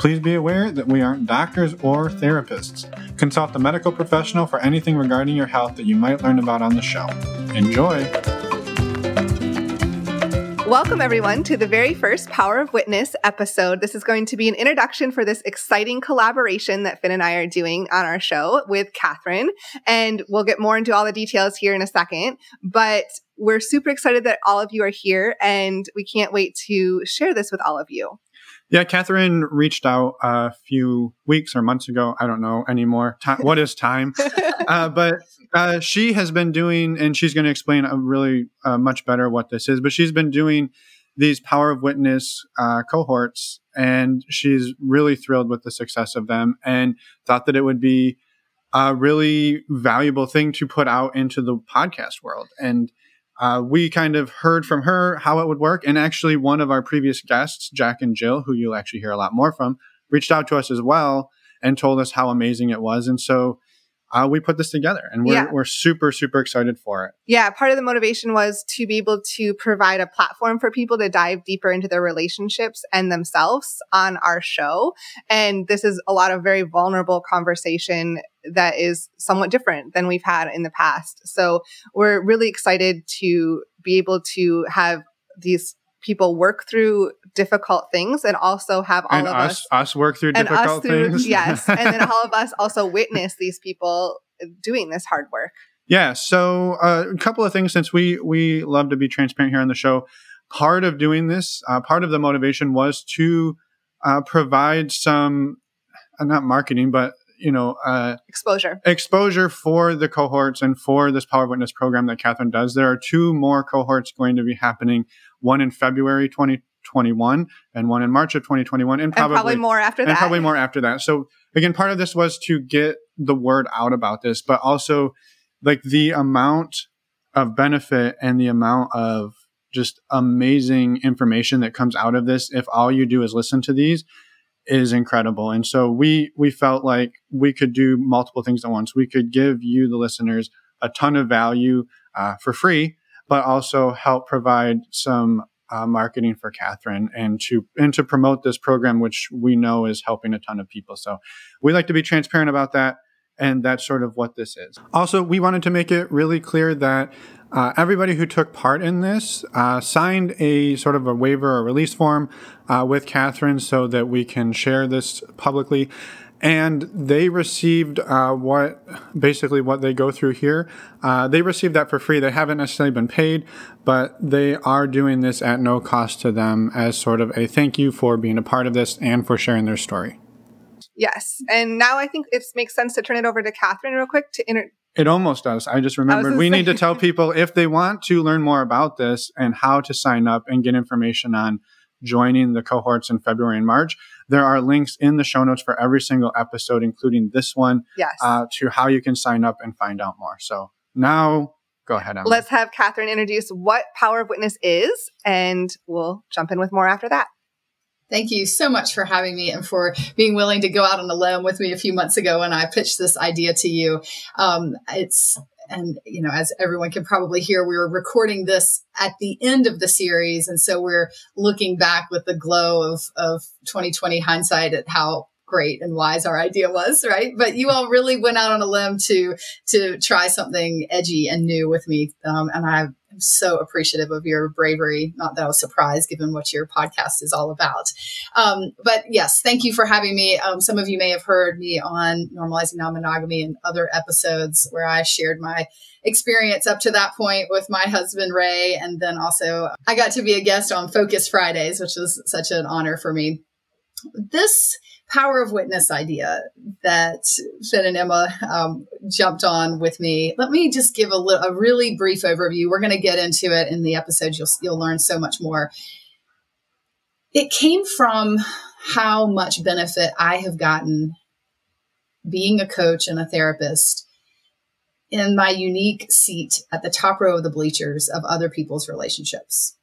Please be aware that we aren't doctors or therapists. Consult a medical professional for anything regarding your health that you might learn about on the show. Enjoy! Welcome, everyone, to the very first Power of Witness episode. This is going to be an introduction for this exciting collaboration that Finn and I are doing on our show with Catherine. And we'll get more into all the details here in a second. But we're super excited that all of you are here, and we can't wait to share this with all of you. Yeah, Catherine reached out a few weeks or months ago. I don't know anymore. Time, what is time? uh, but uh, she has been doing, and she's going to explain a really uh, much better what this is. But she's been doing these Power of Witness uh, cohorts, and she's really thrilled with the success of them, and thought that it would be a really valuable thing to put out into the podcast world. And uh, we kind of heard from her how it would work. And actually, one of our previous guests, Jack and Jill, who you'll actually hear a lot more from, reached out to us as well and told us how amazing it was. And so uh, we put this together and we're, yeah. we're super, super excited for it. Yeah. Part of the motivation was to be able to provide a platform for people to dive deeper into their relationships and themselves on our show. And this is a lot of very vulnerable conversation that is somewhat different than we've had in the past. So we're really excited to be able to have these people work through difficult things and also have all and of us, us, us work through difficult through, things. yes. and then all of us also witness these people doing this hard work. Yeah. So uh, a couple of things since we we love to be transparent here on the show. Part of doing this, uh, part of the motivation was to uh, provide some, uh, not marketing, but you know uh, exposure. exposure for the cohorts and for this power witness program that catherine does. There are two more cohorts going to be happening one in february 2021 and one in march of 2021 and probably, and probably more after that and probably more after that. So again part of this was to get the word out about this but also like the amount of benefit and the amount of just amazing information that comes out of this if all you do is listen to these is incredible. And so we we felt like we could do multiple things at once. We could give you the listeners a ton of value uh, for free, but also help provide some uh, marketing for Catherine and to and to promote this program, which we know is helping a ton of people. So we like to be transparent about that. And that's sort of what this is. Also, we wanted to make it really clear that uh, everybody who took part in this uh, signed a sort of a waiver or release form uh, with Catherine so that we can share this publicly. And they received uh, what basically what they go through here. Uh, they received that for free. They haven't necessarily been paid, but they are doing this at no cost to them as sort of a thank you for being a part of this and for sharing their story. Yes. And now I think it makes sense to turn it over to Catherine real quick to inter- it almost does. I just remembered I we need to tell people if they want to learn more about this and how to sign up and get information on joining the cohorts in February and March. There are links in the show notes for every single episode, including this one, yes. Uh, to how you can sign up and find out more. So now go ahead. Emma. Let's have Catherine introduce what Power of Witness is, and we'll jump in with more after that. Thank you so much for having me and for being willing to go out on a limb with me a few months ago when I pitched this idea to you. Um, it's and you know as everyone can probably hear we were recording this at the end of the series. And so we're looking back with the glow of of 2020 hindsight at how great and wise our idea was right? But you all really went out on a limb to to try something edgy and new with me. Um, and i I'm so appreciative of your bravery. Not that I was surprised given what your podcast is all about. Um, but yes, thank you for having me. Um, some of you may have heard me on normalizing non monogamy and other episodes where I shared my experience up to that point with my husband, Ray. And then also I got to be a guest on Focus Fridays, which was such an honor for me. This power of witness idea that Finn and Emma um, jumped on with me. Let me just give a, a really brief overview. We're going to get into it in the episode. You'll you'll learn so much more. It came from how much benefit I have gotten being a coach and a therapist in my unique seat at the top row of the bleachers of other people's relationships.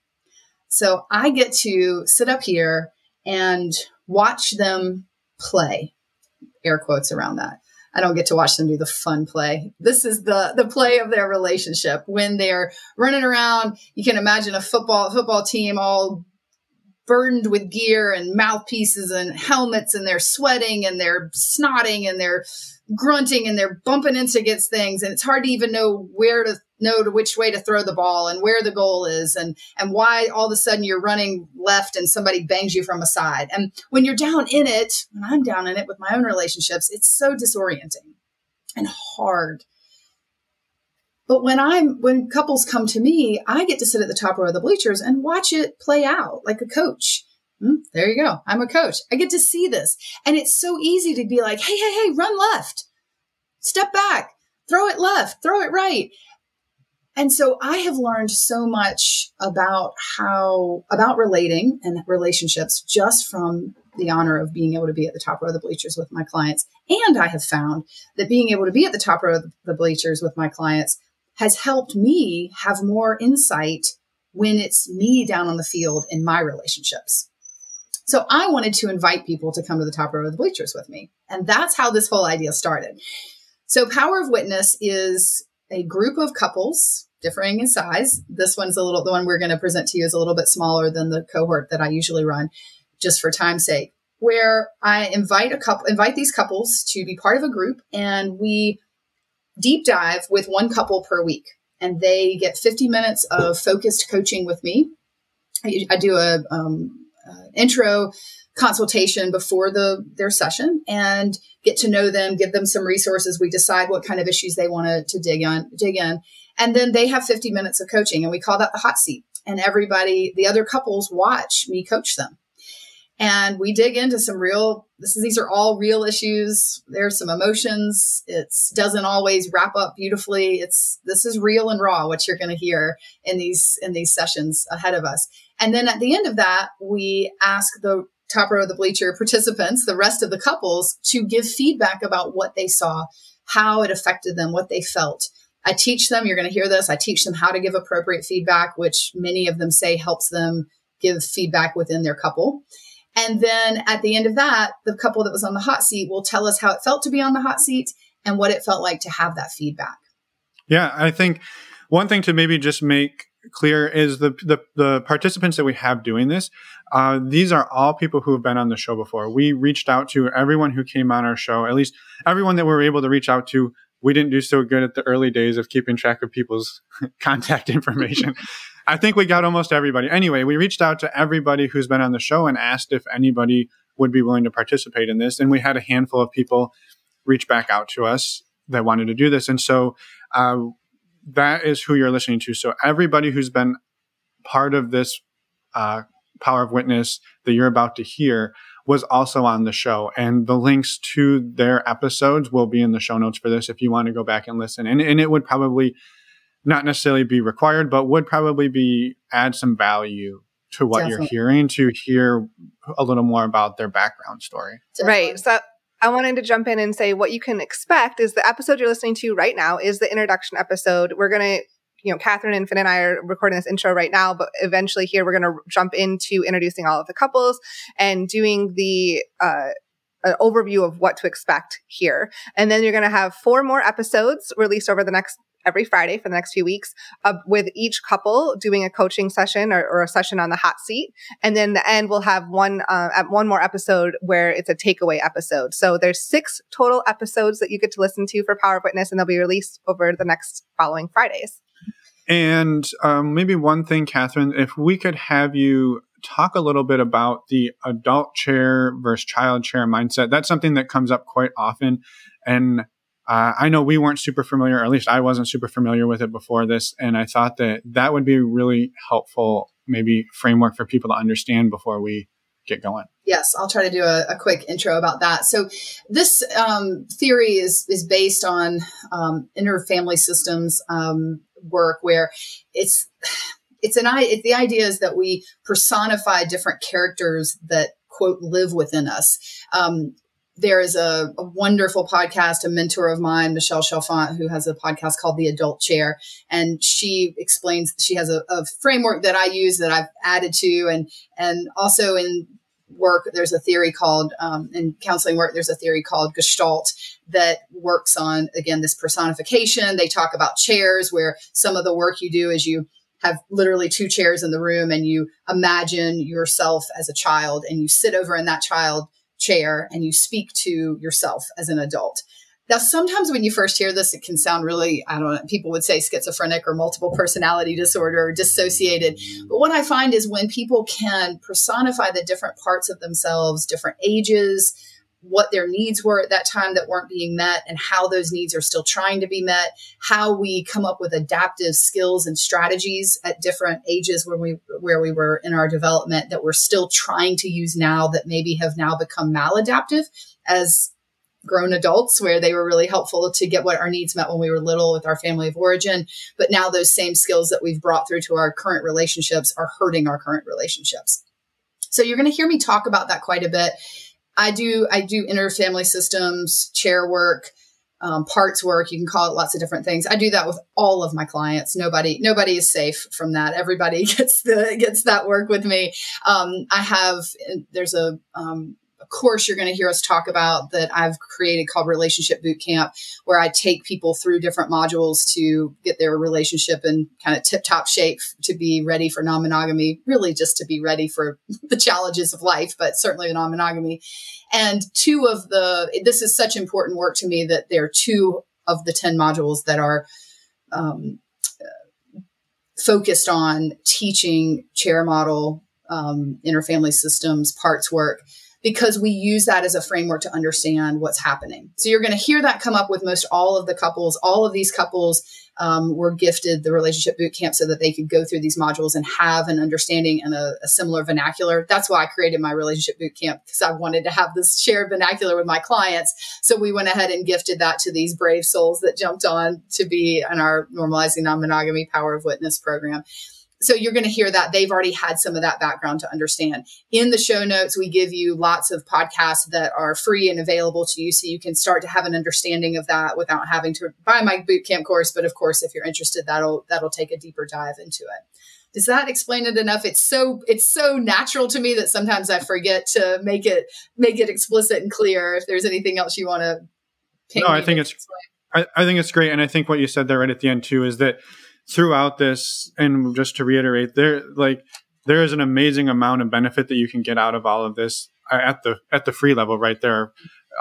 So I get to sit up here and watch them play, air quotes around that. I don't get to watch them do the fun play. This is the the play of their relationship when they're running around. You can imagine a football football team all burdened with gear and mouthpieces and helmets and they're sweating and they're snotting and they're grunting and they're bumping into against things and it's hard to even know where to know to which way to throw the ball and where the goal is and and why all of a sudden you're running left and somebody bangs you from a side and when you're down in it when i'm down in it with my own relationships it's so disorienting and hard but when I'm when couples come to me, I get to sit at the top row of the bleachers and watch it play out like a coach. Hmm, there you go. I'm a coach. I get to see this. And it's so easy to be like, hey, hey, hey, run left, step back, throw it left, throw it right. And so I have learned so much about how, about relating and relationships just from the honor of being able to be at the top row of the bleachers with my clients. And I have found that being able to be at the top row of the bleachers with my clients has helped me have more insight when it's me down on the field in my relationships. So I wanted to invite people to come to the top row of the bleachers with me. And that's how this whole idea started. So Power of Witness is a group of couples differing in size. This one's a little, the one we're going to present to you is a little bit smaller than the cohort that I usually run, just for time's sake, where I invite a couple, invite these couples to be part of a group and we deep dive with one couple per week. And they get 50 minutes of focused coaching with me. I, I do a, um, uh, intro consultation before the their session and get to know them give them some resources we decide what kind of issues they want to, to dig on dig in and then they have 50 minutes of coaching and we call that the hot seat. And everybody the other couples watch me coach them. And we dig into some real this is these are all real issues. There's some emotions. It doesn't always wrap up beautifully. It's this is real and raw what you're going to hear in these in these sessions ahead of us. And then at the end of that we ask the top row of the bleacher participants the rest of the couples to give feedback about what they saw how it affected them what they felt I teach them, you're going to hear this. I teach them how to give appropriate feedback, which many of them say helps them give feedback within their couple. And then at the end of that, the couple that was on the hot seat will tell us how it felt to be on the hot seat and what it felt like to have that feedback. Yeah, I think one thing to maybe just make clear is the the, the participants that we have doing this. Uh, these are all people who have been on the show before. We reached out to everyone who came on our show, at least everyone that we were able to reach out to. We didn't do so good at the early days of keeping track of people's contact information. I think we got almost everybody. Anyway, we reached out to everybody who's been on the show and asked if anybody would be willing to participate in this. And we had a handful of people reach back out to us that wanted to do this. And so uh, that is who you're listening to. So everybody who's been part of this uh, Power of Witness that you're about to hear was also on the show. And the links to their episodes will be in the show notes for this if you want to go back and listen. And, and it would probably not necessarily be required, but would probably be add some value to what Definitely. you're hearing to hear a little more about their background story. Definitely. Right. So I wanted to jump in and say what you can expect is the episode you're listening to right now is the introduction episode. We're going to you know, Catherine and Finn and I are recording this intro right now, but eventually here we're going to jump into introducing all of the couples and doing the uh, an overview of what to expect here. And then you're going to have four more episodes released over the next every Friday for the next few weeks uh, with each couple doing a coaching session or, or, a session on the hot seat. And then the end, we'll have one, uh, one more episode where it's a takeaway episode. So there's six total episodes that you get to listen to for Power of Witness and they'll be released over the next following Fridays. And um, maybe one thing, Catherine, if we could have you talk a little bit about the adult chair versus child chair mindset. That's something that comes up quite often. And uh, I know we weren't super familiar, or at least I wasn't super familiar with it before this. And I thought that that would be really helpful, maybe framework for people to understand before we get going. Yes, I'll try to do a, a quick intro about that. So, this um, theory is is based on um, inner family systems um, work, where it's it's an it, the idea is that we personify different characters that quote live within us. Um, there is a, a, wonderful podcast, a mentor of mine, Michelle Chalfant, who has a podcast called The Adult Chair. And she explains, she has a, a framework that I use that I've added to. And, and also in work, there's a theory called, um, in counseling work, there's a theory called Gestalt that works on, again, this personification. They talk about chairs where some of the work you do is you have literally two chairs in the room and you imagine yourself as a child and you sit over in that child chair and you speak to yourself as an adult. Now, sometimes when you first hear this, it can sound really, I don't know, people would say schizophrenic or multiple personality disorder or dissociated. But what I find is when people can personify the different parts of themselves, different ages, what their needs were at that time that weren't being met and how those needs are still trying to be met how we come up with adaptive skills and strategies at different ages where we where we were in our development that we're still trying to use now that maybe have now become maladaptive as grown adults where they were really helpful to get what our needs met when we were little with our family of origin. But now those same skills that we've brought through to our current relationships are hurting our current relationships. So you're going to hear me talk about that quite a bit I do I do interfamily systems, chair work, um, parts work. You can call it lots of different things. I do that with all of my clients. Nobody nobody is safe from that. Everybody gets the gets that work with me. Um, I have there's a um, course you're going to hear us talk about that I've created called Relationship Boot Camp, where I take people through different modules to get their relationship in kind of tip top shape to be ready for non monogamy, really just to be ready for the challenges of life, but certainly non monogamy. And two of the, this is such important work to me that there are two of the 10 modules that are um, focused on teaching chair model um, interfamily systems parts work because we use that as a framework to understand what's happening. So you're going to hear that come up with most all of the couples. All of these couples um, were gifted the relationship boot camp so that they could go through these modules and have an understanding and a, a similar vernacular. That's why I created my relationship boot camp because I wanted to have this shared vernacular with my clients. So we went ahead and gifted that to these brave souls that jumped on to be in our normalizing non-monogamy power of witness program so you're going to hear that they've already had some of that background to understand. In the show notes, we give you lots of podcasts that are free and available to you so you can start to have an understanding of that without having to buy my bootcamp course. But of course, if you're interested, that'll that'll take a deeper dive into it. Does that explain it enough? It's so it's so natural to me that sometimes I forget to make it make it explicit and clear. If there's anything else you want to No, I think it's I, I think it's great. And I think what you said there right at the end too is that throughout this, and just to reiterate, there like there is an amazing amount of benefit that you can get out of all of this uh, at the at the free level. Right there,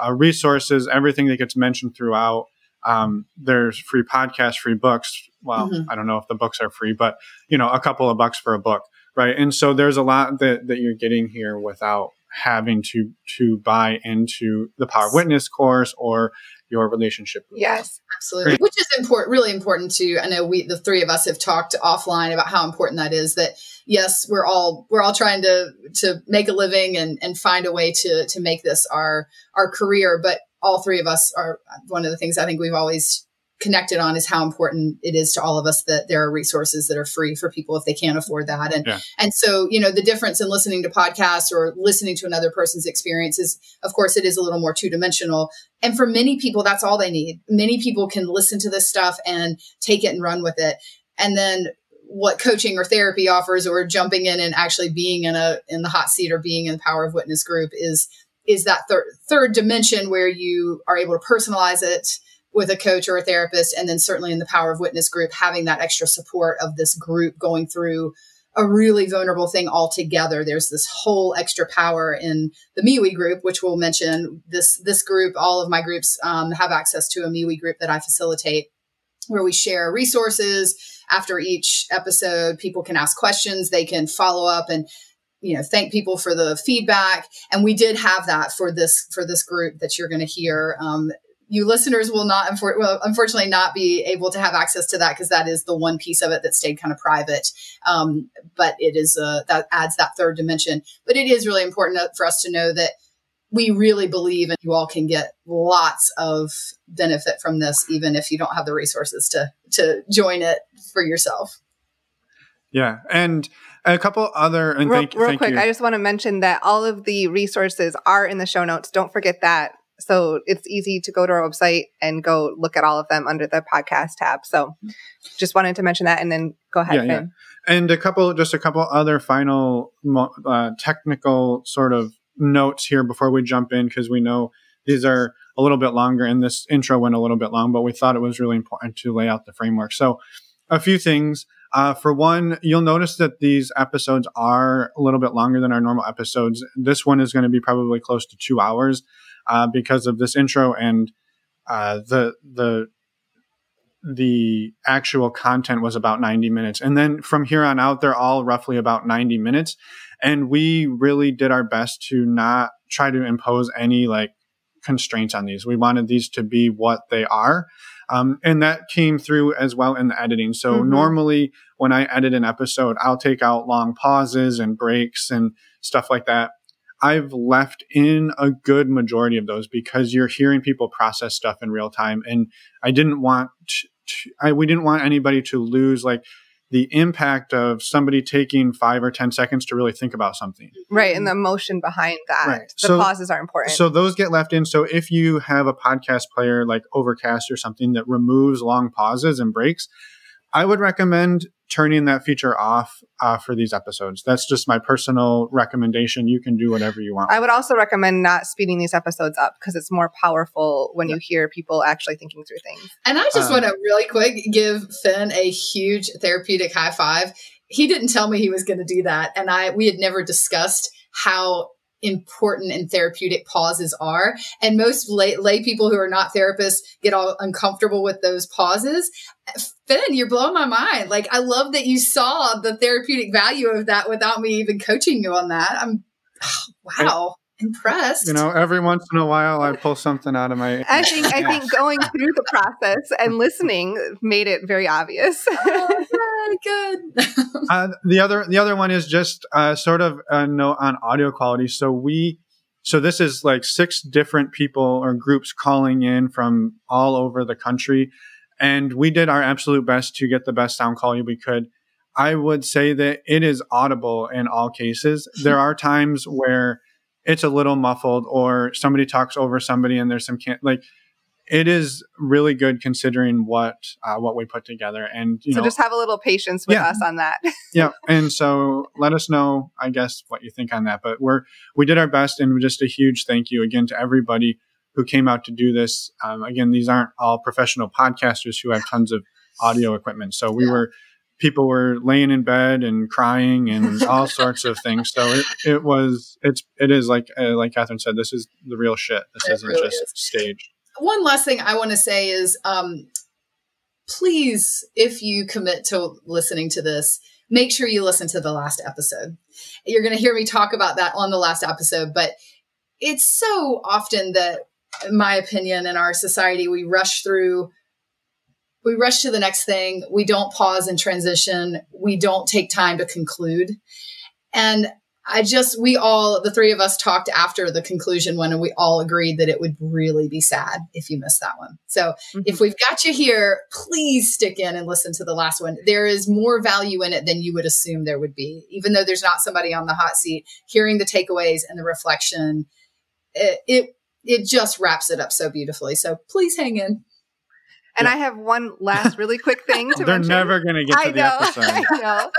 uh, resources, everything that gets mentioned throughout. Um, there's free podcasts, free books. Well, mm-hmm. I don't know if the books are free, but you know, a couple of bucks for a book, right? And so there's a lot that that you're getting here without having to to buy into the Power Witness course or your relationship. yes, absolutely. Which is important, really important to. I know we, the three of us, have talked offline about how important that is. That yes, we're all we're all trying to to make a living and and find a way to to make this our our career, but all three of us are one of the things I think we've always connected on is how important it is to all of us that there are resources that are free for people if they can't afford that. And yeah. and so you know the difference in listening to podcasts or listening to another person's experiences of course it is a little more two-dimensional. And for many people that's all they need. Many people can listen to this stuff and take it and run with it. And then what coaching or therapy offers or jumping in and actually being in a in the hot seat or being in the power of witness group is is that third third dimension where you are able to personalize it with a coach or a therapist. And then certainly in the Power of Witness group, having that extra support of this group going through a really vulnerable thing altogether. There's this whole extra power in the MeWe group, which we'll mention. This this group, all of my groups um, have access to a MeWe group that I facilitate, where we share resources. After each episode, people can ask questions. They can follow up and you know thank people for the feedback and we did have that for this for this group that you're going to hear um, you listeners will not well, unfortunately not be able to have access to that because that is the one piece of it that stayed kind of private. Um, but it is uh, that adds that third dimension. But it is really important for us to know that we really believe and you all can get lots of benefit from this even if you don't have the resources to to join it for yourself. Yeah and a couple other and real, thank, real thank quick you. i just want to mention that all of the resources are in the show notes. Don't forget that So it's easy to go to our website and go look at all of them under the podcast tab. So just wanted to mention that and then go ahead, Yeah, yeah. And a couple, just a couple other final uh, technical sort of notes here before we jump in, because we know these are a little bit longer and this intro went a little bit long, but we thought it was really important to lay out the framework. So a few things. Uh, for one, you'll notice that these episodes are a little bit longer than our normal episodes. This one is going to be probably close to two hours uh, because of this intro and uh, the the the actual content was about 90 minutes. And then from here on out, they're all roughly about 90 minutes. And we really did our best to not try to impose any like constraints on these. We wanted these to be what they are. Um, and that came through as well in the editing. So Mhm. normally when I edit an episode, I'll take out long pauses and breaks and stuff like that. I've left in a good majority of those because you're hearing people process stuff in real time. And I didn't want to, I, we didn't want anybody to lose like the impact of somebody taking five or 10 seconds to really think about something. Right. And the emotion behind that. Right. The So- pauses are important. So those get left in. So if you have a podcast player like Overcast or something that removes long pauses and breaks, I would recommend turning that feature off uh, for these episodes. That's just my personal recommendation. You can do whatever you want. I would also recommend not speeding these episodes up because it's more powerful when you hear people actually thinking through things. And I just Um, want to really quick give Finn a huge therapeutic high five. He didn't tell me he was going to do that, and I we had never discussed how important and therapeutic pauses are. And most lay, lay people who are not therapists get all uncomfortable with those pauses. Finn, you're blowing my mind. Like I love that you saw the therapeutic value of that without me even coaching you on that. I'm wow, impressed. you know, every once in a while, I pull something out of my. I think I think going through the process and listening made it very obvious. oh, good, good. Uh, the other the other one is just uh, sort of a note on audio quality. So we so this is like six different people or groups calling in from all over the country, and we did our absolute best to get the best sound quality we could. I would say that it is audible in all cases. There are times where it's a little muffled or somebody talks over somebody and there's some can like it is really good considering what uh, what we put together and you so know just have a little patience with Yeah. us on that. yeah and so let us know i guess what you think on that but we're we did our best and just a huge thank you again to everybody who came out to do this um, again these aren't all professional podcasters who have tons of audio equipment so we Yeah. were people were laying in bed and crying and all sorts of things so it, it was it's it is like uh, like catherine said this is the real shit this It isn't really just is. staged one last thing I want to say is um, please, if you commit to listening to this, make sure you listen to the last episode. You're going to hear me talk about that on the last episode, but it's so often that, in my opinion, in our society, we rush through. We rush to the next thing. We don't pause and transition. We don't take time to conclude. And I just, we all, the three of us talked after the conclusion one, and we all agreed that it would really be sad if you missed that one. So if mm-hmm. we've got you here, please stick in and listen to the last one. There is more value in it than you would assume there would be. Even though there's not somebody on the hot seat, hearing the takeaways and the reflection, it, it, it just wraps it up so beautifully. So please hang in. And I have one last really quick thing to mention. they're mention. never going to get to I the know, episode I know.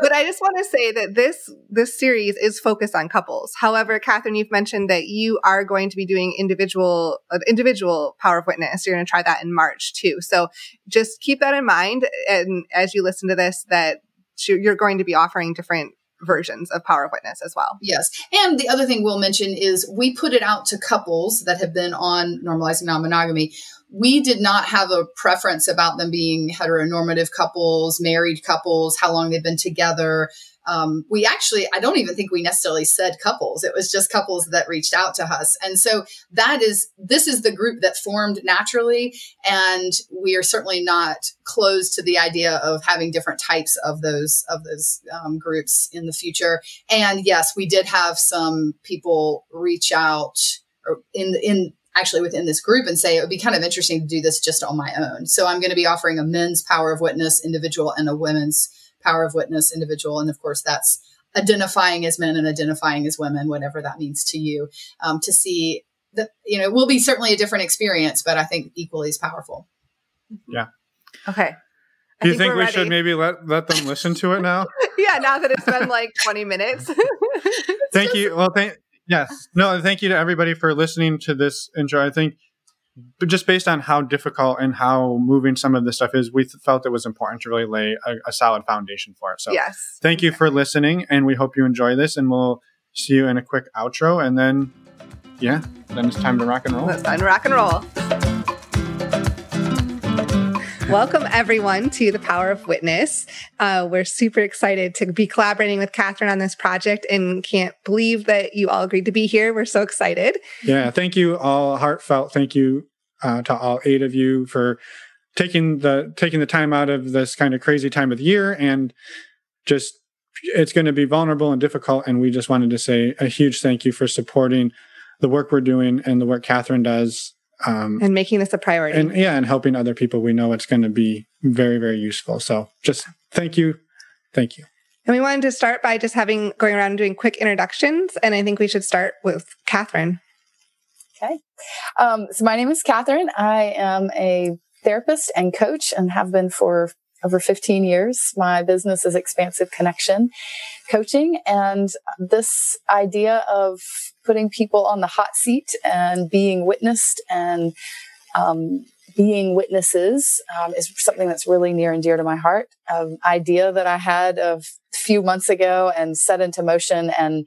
But I just want to say that this this series is focused on couples. However, Catherine, you've mentioned that you are going to be doing individual uh, individual power of witness. You're going to try that in March too. So just keep that in mind, and as you listen to this, that you're going to be offering different versions of power of witness as well. Yes. And the other thing we'll mention is we put it out to couples that have been on normalizing non monogamy. We did not have a preference about them being heteronormative couples, married couples, how long they've been together. Um, we actually, I don't even think we necessarily said couples. It was just couples that reached out to us. And so that is, this is the group that formed naturally. And we are certainly not closed to the idea of having different types of those, of those um, groups in the future. And yes, we did have some people reach out in in actually within this group and say it would be kind of interesting to do this just on my own. So I'm going to be offering a men's power of witness individual and a women's power of witness individual, and of course that's identifying as men and identifying as women, whatever that means to you, um, to see that you know it will be certainly a different experience, but I think equally as powerful. Yeah. Okay. Do you think, think we ready. should maybe let let them listen to it now? yeah, now that it's been like 20 minutes. thank you. Well, thank yes. No, thank you to everybody for listening to this intro. I think but just based on how difficult and how moving some of this stuff is, we felt it was important to really lay a, a, solid foundation for it. So, yes. thank you for listening, and we hope you enjoy this. And we'll see you in a quick outro, and then, yeah, then it's time to rock and roll. It's time to rock and roll. Welcome, everyone, to the Power of Witness. Uh, we're super excited to be collaborating with Catherine on this project and can't believe that you all agreed to be here. We're so excited. Yeah, thank you all. Heartfelt thank you uh, to all eight of you for taking the taking the time out of this kind of crazy time of the year and just it's going to be vulnerable and difficult and we just wanted to say a huge thank you for supporting the work we're doing and the work catherine does um, and making this a priority. And yeah, and helping other people. We know it's going to be very, very useful. So just thank you. Thank you. And we wanted to start by just having going around and doing quick introductions. And I think we should start with Catherine. Okay. Um, so my name is Catherine. I am a therapist and coach and have been for over 15 years. My business is Expansive Connection Coaching. And this idea of putting people on the hot seat and being witnessed and um, being witnesses um, is something that's really near and dear to my heart. An idea that I had a few months ago and set into motion and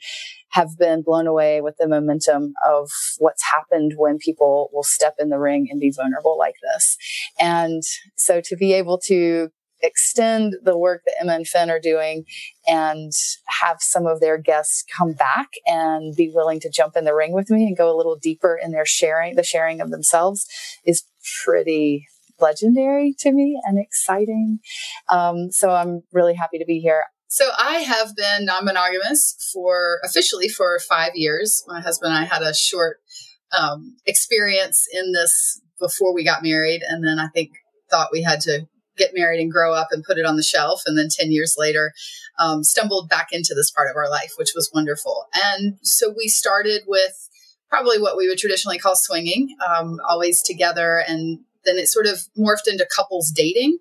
have been blown away with the momentum of what's happened when people will step in the ring and be vulnerable like this. And so to be able to extend the work that Emma and Finn are doing and have some of their guests come back and be willing to jump in the ring with me and go a little deeper in their sharing, the sharing of themselves is pretty legendary to me and exciting. Um, so I'm really happy to be here. So I have been non-monogamous for officially for five years. My husband and I had a short um, experience in this before we got married, and then I think thought we had to get married and grow up and put it on the shelf. And then 10 years later, um, stumbled back into this part of our life, which was wonderful. And so we started with probably what we would traditionally call swinging, um, always together. And then it sort of morphed into couples dating.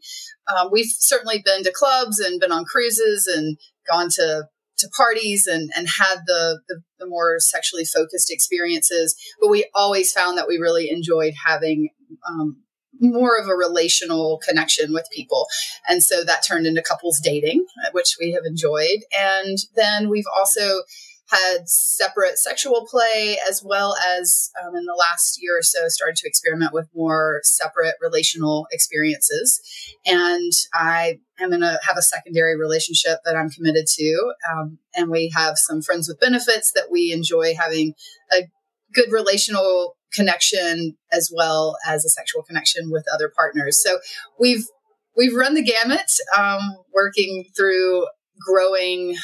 Um, we've certainly been to clubs and been on cruises and gone to to parties and, and had the, the, the more sexually focused experiences, but we always found that we really enjoyed having um, more of a relational connection with people. And so that turned into couples dating, which we have enjoyed. And then we've also had separate sexual play as well as um, in the last year or so started to experiment with more separate relational experiences and i am going to have a secondary relationship that i'm committed to um, and we have some friends with benefits that we enjoy having a good relational connection as well as a sexual connection with other partners. So we've we've run the gamut, um, working through growing.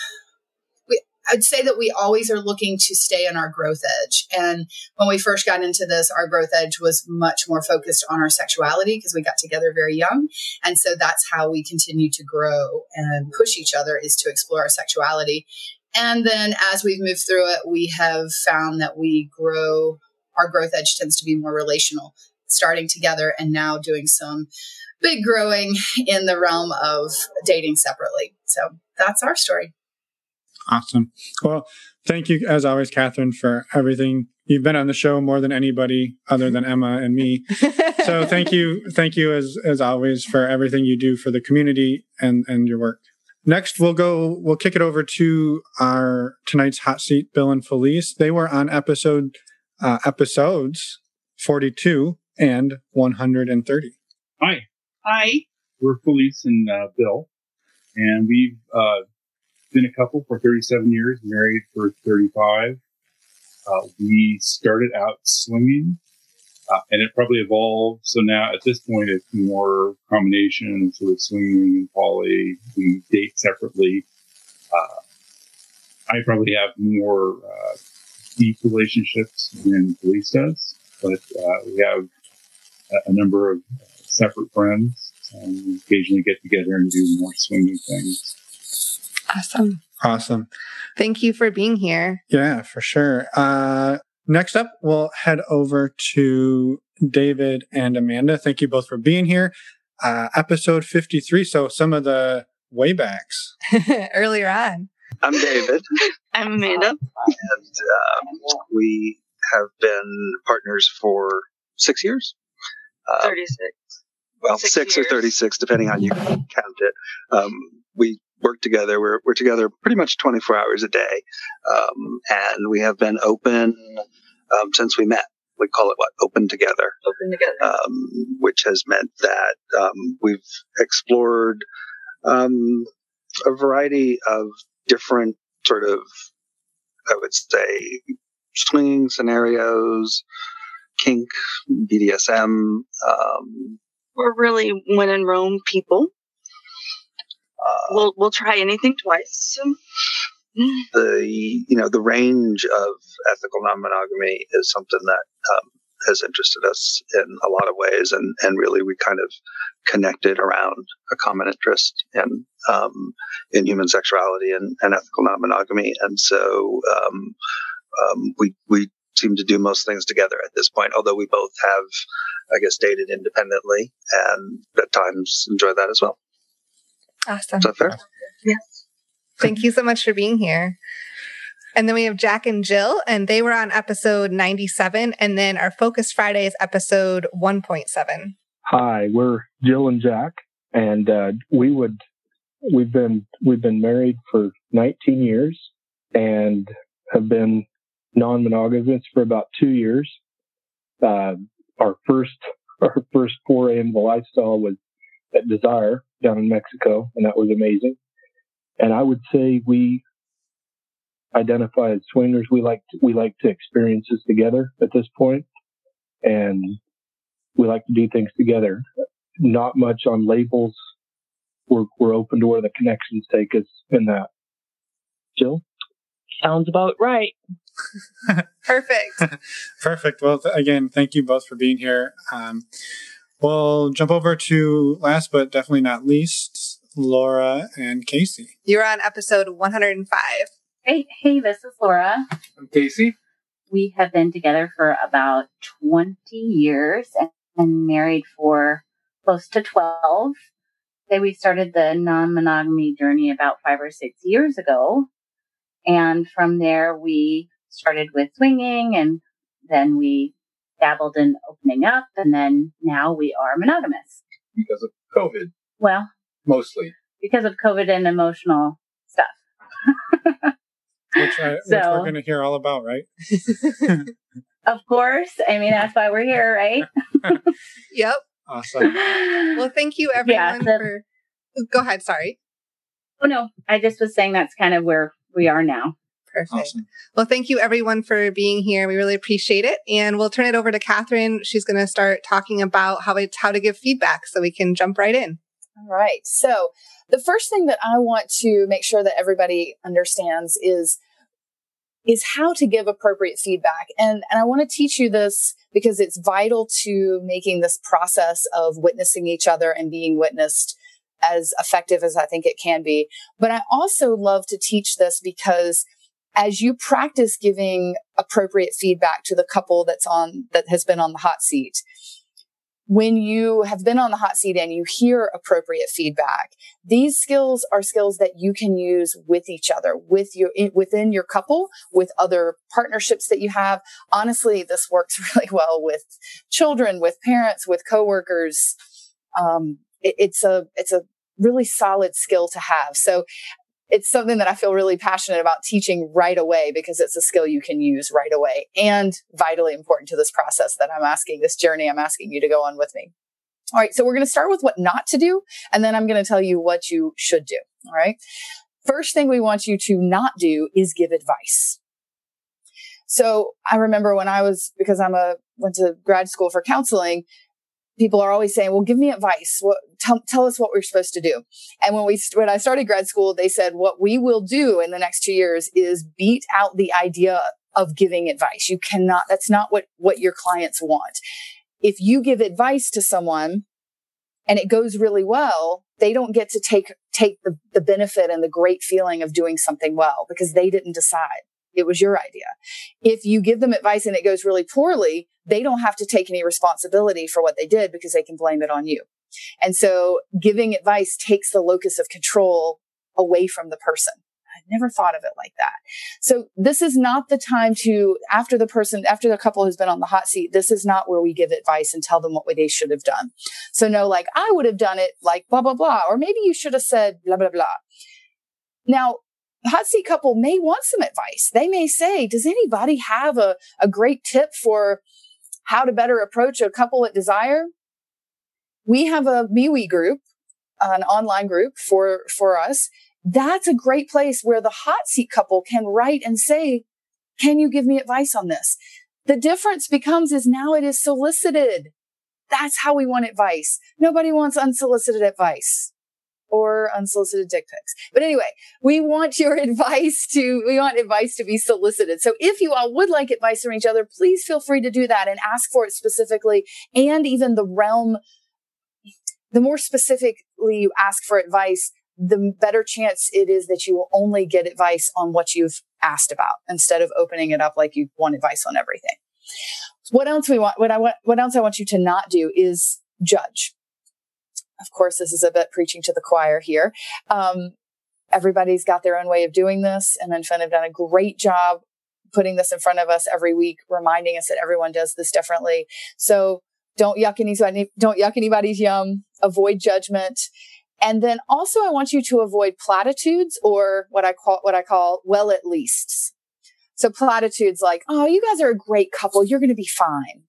I'd say that we always are looking to stay on our growth edge. And when we first got into this, our growth edge was much more focused on our sexuality because we got together very young. And so that's how we continue to grow and push each other is to explore our sexuality. And then as we've moved through it, we have found that we grow our growth edge tends to be more relational, starting together and now doing some big growing in the realm of dating separately. So that's our story. Awesome. Well, thank you as always, Catherine, for everything. You've been on the show more than anybody other than Emma and me. so thank you, thank you as as always for everything you do for the community and and your work. Next, we'll go. We'll kick it over to our tonight's hot seat, Bill and Felice. They were on episode uh, episodes 42 and 130. Hi. Hi. We're Felice and uh, Bill, and we've uh, been a couple for 37 years, married for 35. Uh, we started out swinging, uh, and it probably evolved. So now at this point, it's more combination, sort of swinging and poly. We date separately. Uh, I probably have more deep relationships than Felice does, but uh, we have a, a, number of separate friends and we occasionally get together and do more swinging things. Awesome. Awesome. Thank you for being here. Yeah, for sure. Uh, Next up, we'll head over to David and Amanda. Thank you both for being here. Uh, episode 53. So some of the waybacks. Earlier on. I'm David. I'm Amanda. And um, we have been partners for six years. Uh, 36. Well, six, six or 36, depending on you count it. Um, we work together. We're, we're together pretty much 24 hours a day. Um, and we have been open um, since we met. We call it what? Open together. Open together. Um, which has meant that um, we've explored um, a variety of different sort of, I would say, swinging scenarios, kink, BDSM. Um, We're really when in Rome people. Uh, we'll we'll try anything twice. the you know the range of ethical non-monogamy is something that um, has interested us in a lot of ways, and and really we kind of connected around a common interest in um, in human sexuality and, and ethical non-monogamy, and so um, um, we we seem to do most things together at this point. Although we both have, I guess, dated independently, and at times enjoy that as well. Awesome. Is that fair? Yes. Thank you so much for being here. And then we have Jack and Jill, and they were on episode 97. And then our Focus Friday is episode 1.7. Hi, we're Jill and Jack, and uh, we would we've been we've been married for 19 years and have been non-monogamous for about two years. Uh, our first our first foray into the lifestyle was at Desire down in Mexico, and that was amazing. And I would say we identify as swingers. We like to, we like to experience this together at this point, and we like to do things together. Not much on labels. We're we're open to where the connections take us in that. Jill, sounds about right. Perfect. Perfect. Well, th- again, thank you both for being here. Um, we'll jump over to last but definitely not least, Laura and Casey. You're on episode 105. Hey, hey, this is Laura. I'm Casey. We have been together for about 20 years and married for close to 12. Say we started the non monogamy journey about five or six years ago. And from there, we started with swinging and then we dabbled in opening up. And then now we are monogamous. Because of COVID. Well, mostly because of COVID and emotional stuff. which, I, so, which we're going to hear all about, right? of course. I mean, that's why we're here, right? yep. Awesome. Well, thank you everyone yeah, so, for. Go ahead. Sorry. Oh no, I just was saying that's kind of where we are now. Perfect. Awesome. Well, thank you everyone for being here. We really appreciate it. And we'll turn it over to Catherine. She's going to start talking about how it's how to give feedback so we can jump right in. All right. So the first thing that I want to make sure that everybody understands is is how to give appropriate feedback. And, and I want to teach you this because it's vital to making this process of witnessing each other and being witnessed as effective as I think it can be. But I also love to teach this because as you practice giving appropriate feedback to the couple that's on, that has been on the hot seat, when you have been on the hot seat and you hear appropriate feedback, these skills are skills that you can use with each other, with your within your couple, with other partnerships that you have. Honestly, this works really well with children, with parents, with coworkers. Um, it, it's a it's a really solid skill to have. So it's something that I feel really passionate about teaching right away because it's a skill you can use right away and vitally important to this process that I'm asking, this journey I'm asking you to go on with me. All right. So we're going to start with what not to do. And then I'm going to tell you what you should do. All right. First thing we want you to not do is give advice. So I remember when I was, because I'm a, went to grad school for counseling, people are always saying, well, give me advice. What, tell, tell us what we're supposed to do. And when we, when I started grad school, they said, what we will do in the next two years is beat out the idea of giving advice. You cannot, that's not what, what your clients want. If you give advice to someone and it goes really well, they don't get to take, take the, the benefit and the great feeling of doing something well because they didn't decide. It was your idea. If you give them advice and it goes really poorly, they don't have to take any responsibility for what they did because they can blame it on you. And so giving advice takes the locus of control away from the person. I never thought of it like that. So this is not the time to, after the person, after the couple has been on the hot seat, this is not where we give advice and tell them what they should have done. So no, like I would have done it like blah, blah, blah, or maybe you should have said blah, blah, blah. Now, hot seat couple may want some advice. They may say, does anybody have a, a great tip for how to better approach a couple at desire? We have a MeWe group, an online group for, for us that's a great place where the hot seat couple can write and say, can you give me advice on this? The difference becomes is now it is solicited. That's how we want advice. Nobody wants unsolicited advice or unsolicited dick pics. But anyway, we want your advice to, we want advice to be solicited. So if you all would like advice from each other, please feel free to do that and ask for it specifically and even the realm. The more specifically you ask for advice, the better chance it is that you will only get advice on what you've asked about instead of opening it up like you want advice on everything. What else we want, what I want, what else I want you to not do is judge. Of course, this is a bit preaching to the choir here. Um, everybody's got their own way of doing this and have done a great job putting this in front of us every week, reminding us that everyone does this differently. So don't yuck anybody, don't yuck anybody's yum, avoid judgment and then also I want you to avoid platitudes or what I call, what I call well at least. So platitudes like, oh, you guys are a great couple. You're going to be fine.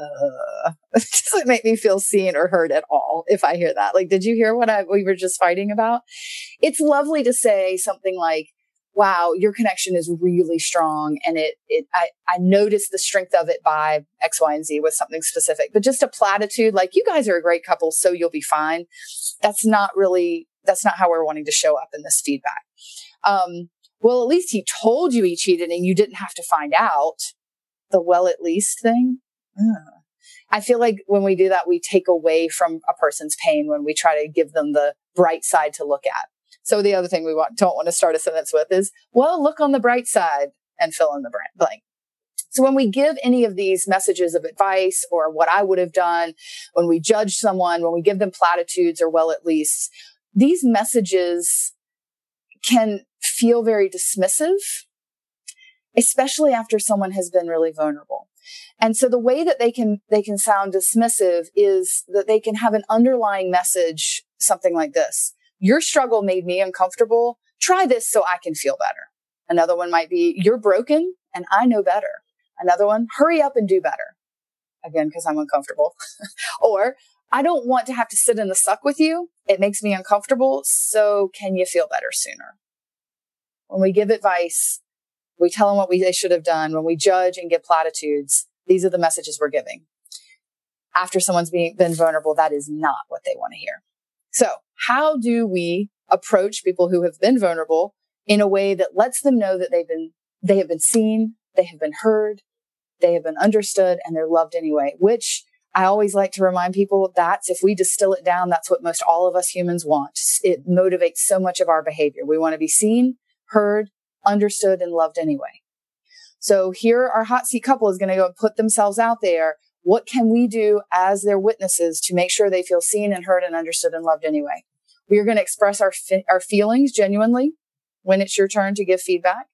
Uh, it doesn't make me feel seen or heard at all if I hear that. Like, did you hear what I, we were just fighting about? It's lovely to say something like, wow, your connection is really strong. And it, it, I, I noticed the strength of it by X, Y, and Z with something specific, but just a platitude like you guys are a great couple. So you'll be fine. That's not really, that's not how we're wanting to show up in this feedback. Um, well, at least he told you he cheated and you didn't have to find out the well, at least thing. I feel like when we do that, we take away from a person's pain when we try to give them the bright side to look at. So the other thing we want, don't want to start a sentence with is, well, look on the bright side and fill in the blank. So when we give any of these messages of advice or what I would have done, when we judge someone, when we give them platitudes or well, at least these messages can feel very dismissive, especially after someone has been really vulnerable. And so the way that they can, they can sound dismissive is that they can have an underlying message, something like this. Your struggle made me uncomfortable. Try this so I can feel better. Another one might be, you're broken and I know better. Another one, hurry up and do better. Again, because I'm uncomfortable. or I don't want to have to sit in the suck with you. It makes me uncomfortable. So can you feel better sooner? When we give advice, we tell them what we, they should have done. When we judge and give platitudes, these are the messages we're giving. After someone's being, been vulnerable, that is not what they want to hear. So how do we approach people who have been vulnerable in a way that lets them know that they've been, they have been seen, they have been heard, they have been understood, and they're loved anyway, which I always like to remind people that's if we distill it down, that's what most all of us humans want. It motivates so much of our behavior. We want to be seen, heard, understood, and loved anyway. So here our hot seat couple is going to go and put themselves out there what can we do as their witnesses to make sure they feel seen and heard and understood and loved anyway? We are going to express our, fi- our feelings genuinely when it's your turn to give feedback.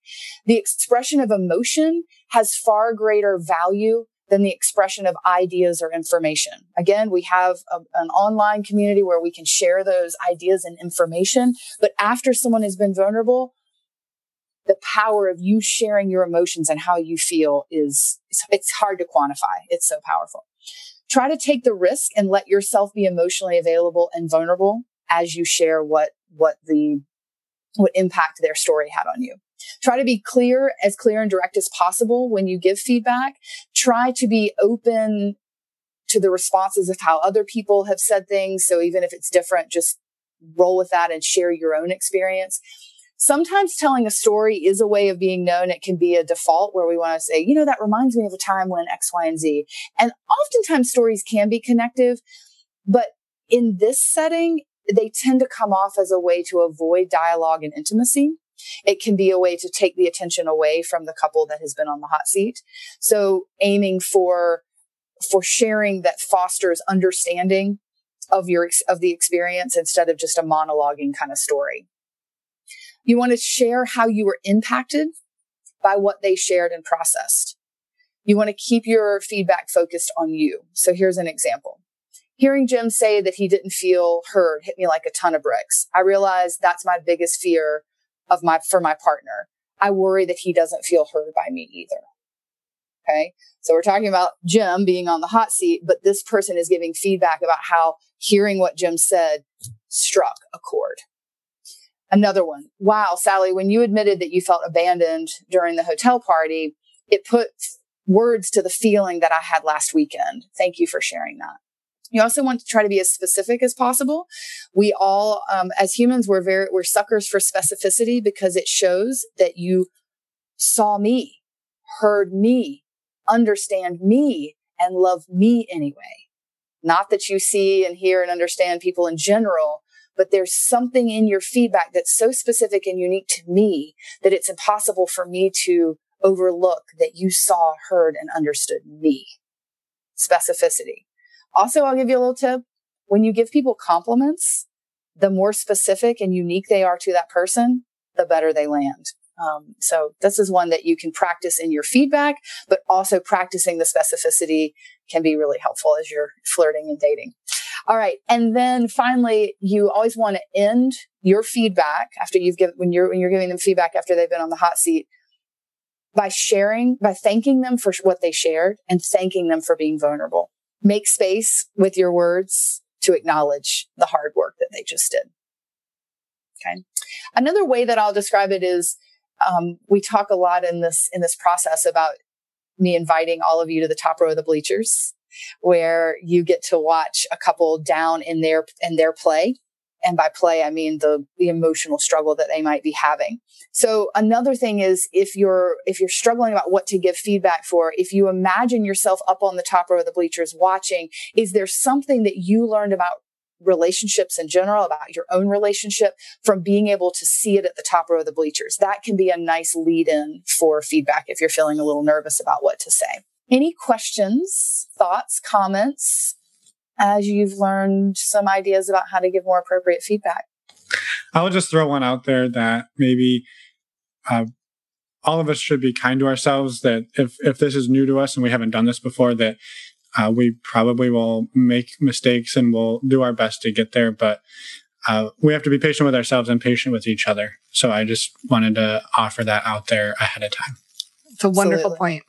The expression of emotion has far greater value than the expression of ideas or information. Again, we have a, an online community where we can share those ideas and information. But after someone has been vulnerable, the power of you sharing your emotions and how you feel is it's hard to quantify. It's so powerful. Try to take the risk and let yourself be emotionally available and vulnerable as you share what what the what impact their story had on you. Try to be clear, as clear and direct as possible when you give feedback. Try to be open to the responses of how other people have said things. So even if it's different, just roll with that and share your own experience sometimes telling a story is a way of being known. It can be a default where we want to say, you know, that reminds me of a time when X, Y, and Z. And oftentimes stories can be connective, but in this setting, they tend to come off as a way to avoid dialogue and intimacy. It can be a way to take the attention away from the couple that has been on the hot seat. So aiming for, for sharing that fosters understanding of your, of the experience instead of just a monologuing kind of story. You want to share how you were impacted by what they shared and processed. You want to keep your feedback focused on you. So here's an example. Hearing Jim say that he didn't feel heard hit me like a ton of bricks. I realized that's my biggest fear of my, for my partner. I worry that he doesn't feel heard by me either. Okay. So we're talking about Jim being on the hot seat, but this person is giving feedback about how hearing what Jim said struck a chord. Another one. Wow, Sally, when you admitted that you felt abandoned during the hotel party, it put words to the feeling that I had last weekend. Thank you for sharing that. You also want to try to be as specific as possible. We all, um, as humans, we're very, we're suckers for specificity because it shows that you saw me, heard me, understand me, and love me anyway. Not that you see and hear and understand people in general, but there's something in your feedback that's so specific and unique to me that it's impossible for me to overlook that you saw, heard, and understood me. Specificity. Also, I'll give you a little tip. When you give people compliments, the more specific and unique they are to that person, the better they land. Um, so this is one that you can practice in your feedback, but also practicing the specificity can be really helpful as you're flirting and dating. All right. And then finally, you always want to end your feedback after you've given, when you're, when you're giving them feedback after they've been on the hot seat by sharing, by thanking them for what they shared and thanking them for being vulnerable. Make space with your words to acknowledge the hard work that they just did. Okay. Another way that I'll describe it is um, we talk a lot in this in this process about me inviting all of you to the top row of the bleachers where you get to watch a couple down in their in their play and by play i mean the the emotional struggle that they might be having so another thing is if you're if you're struggling about what to give feedback for if you imagine yourself up on the top row of the bleachers watching is there something that you learned about relationships in general, about your own relationship from being able to see it at the top row of the bleachers. That can be a nice lead in for feedback if you're feeling a little nervous about what to say. Any questions, thoughts, comments as you've learned some ideas about how to give more appropriate feedback? I'll just throw one out there that maybe uh, all of us should be kind to ourselves. That if if this is new to us and we haven't done this before, that uh, we probably will make mistakes and we'll do our best to get there, but uh, we have to be patient with ourselves and patient with each other. So I just wanted to offer that out there ahead of time. It's a wonderful Absolutely. point.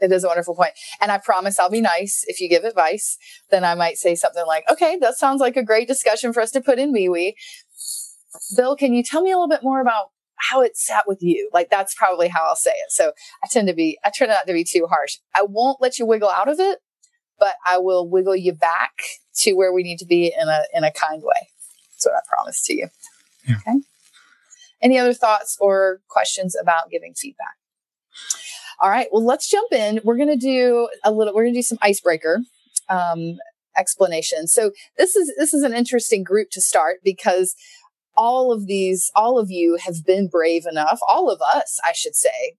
It is a wonderful point. And I promise I'll be nice. If you give advice, then I might say something like, okay, that sounds like a great discussion for us to put in MeWe. Bill, can you tell me a little bit more about how it sat with you? Like that's probably how I'll say it. So I tend to be, I try not to be too harsh. I won't let you wiggle out of it, but I will wiggle you back to where we need to be in a in a kind way. That's what I promise to you. Yeah. Okay. Any other thoughts or questions about giving feedback? All right. Well, let's jump in. We're going to do a little. We're going to do some icebreaker um, explanation. So this is this is an interesting group to start because all of these, all of you have been brave enough. All of us, I should say,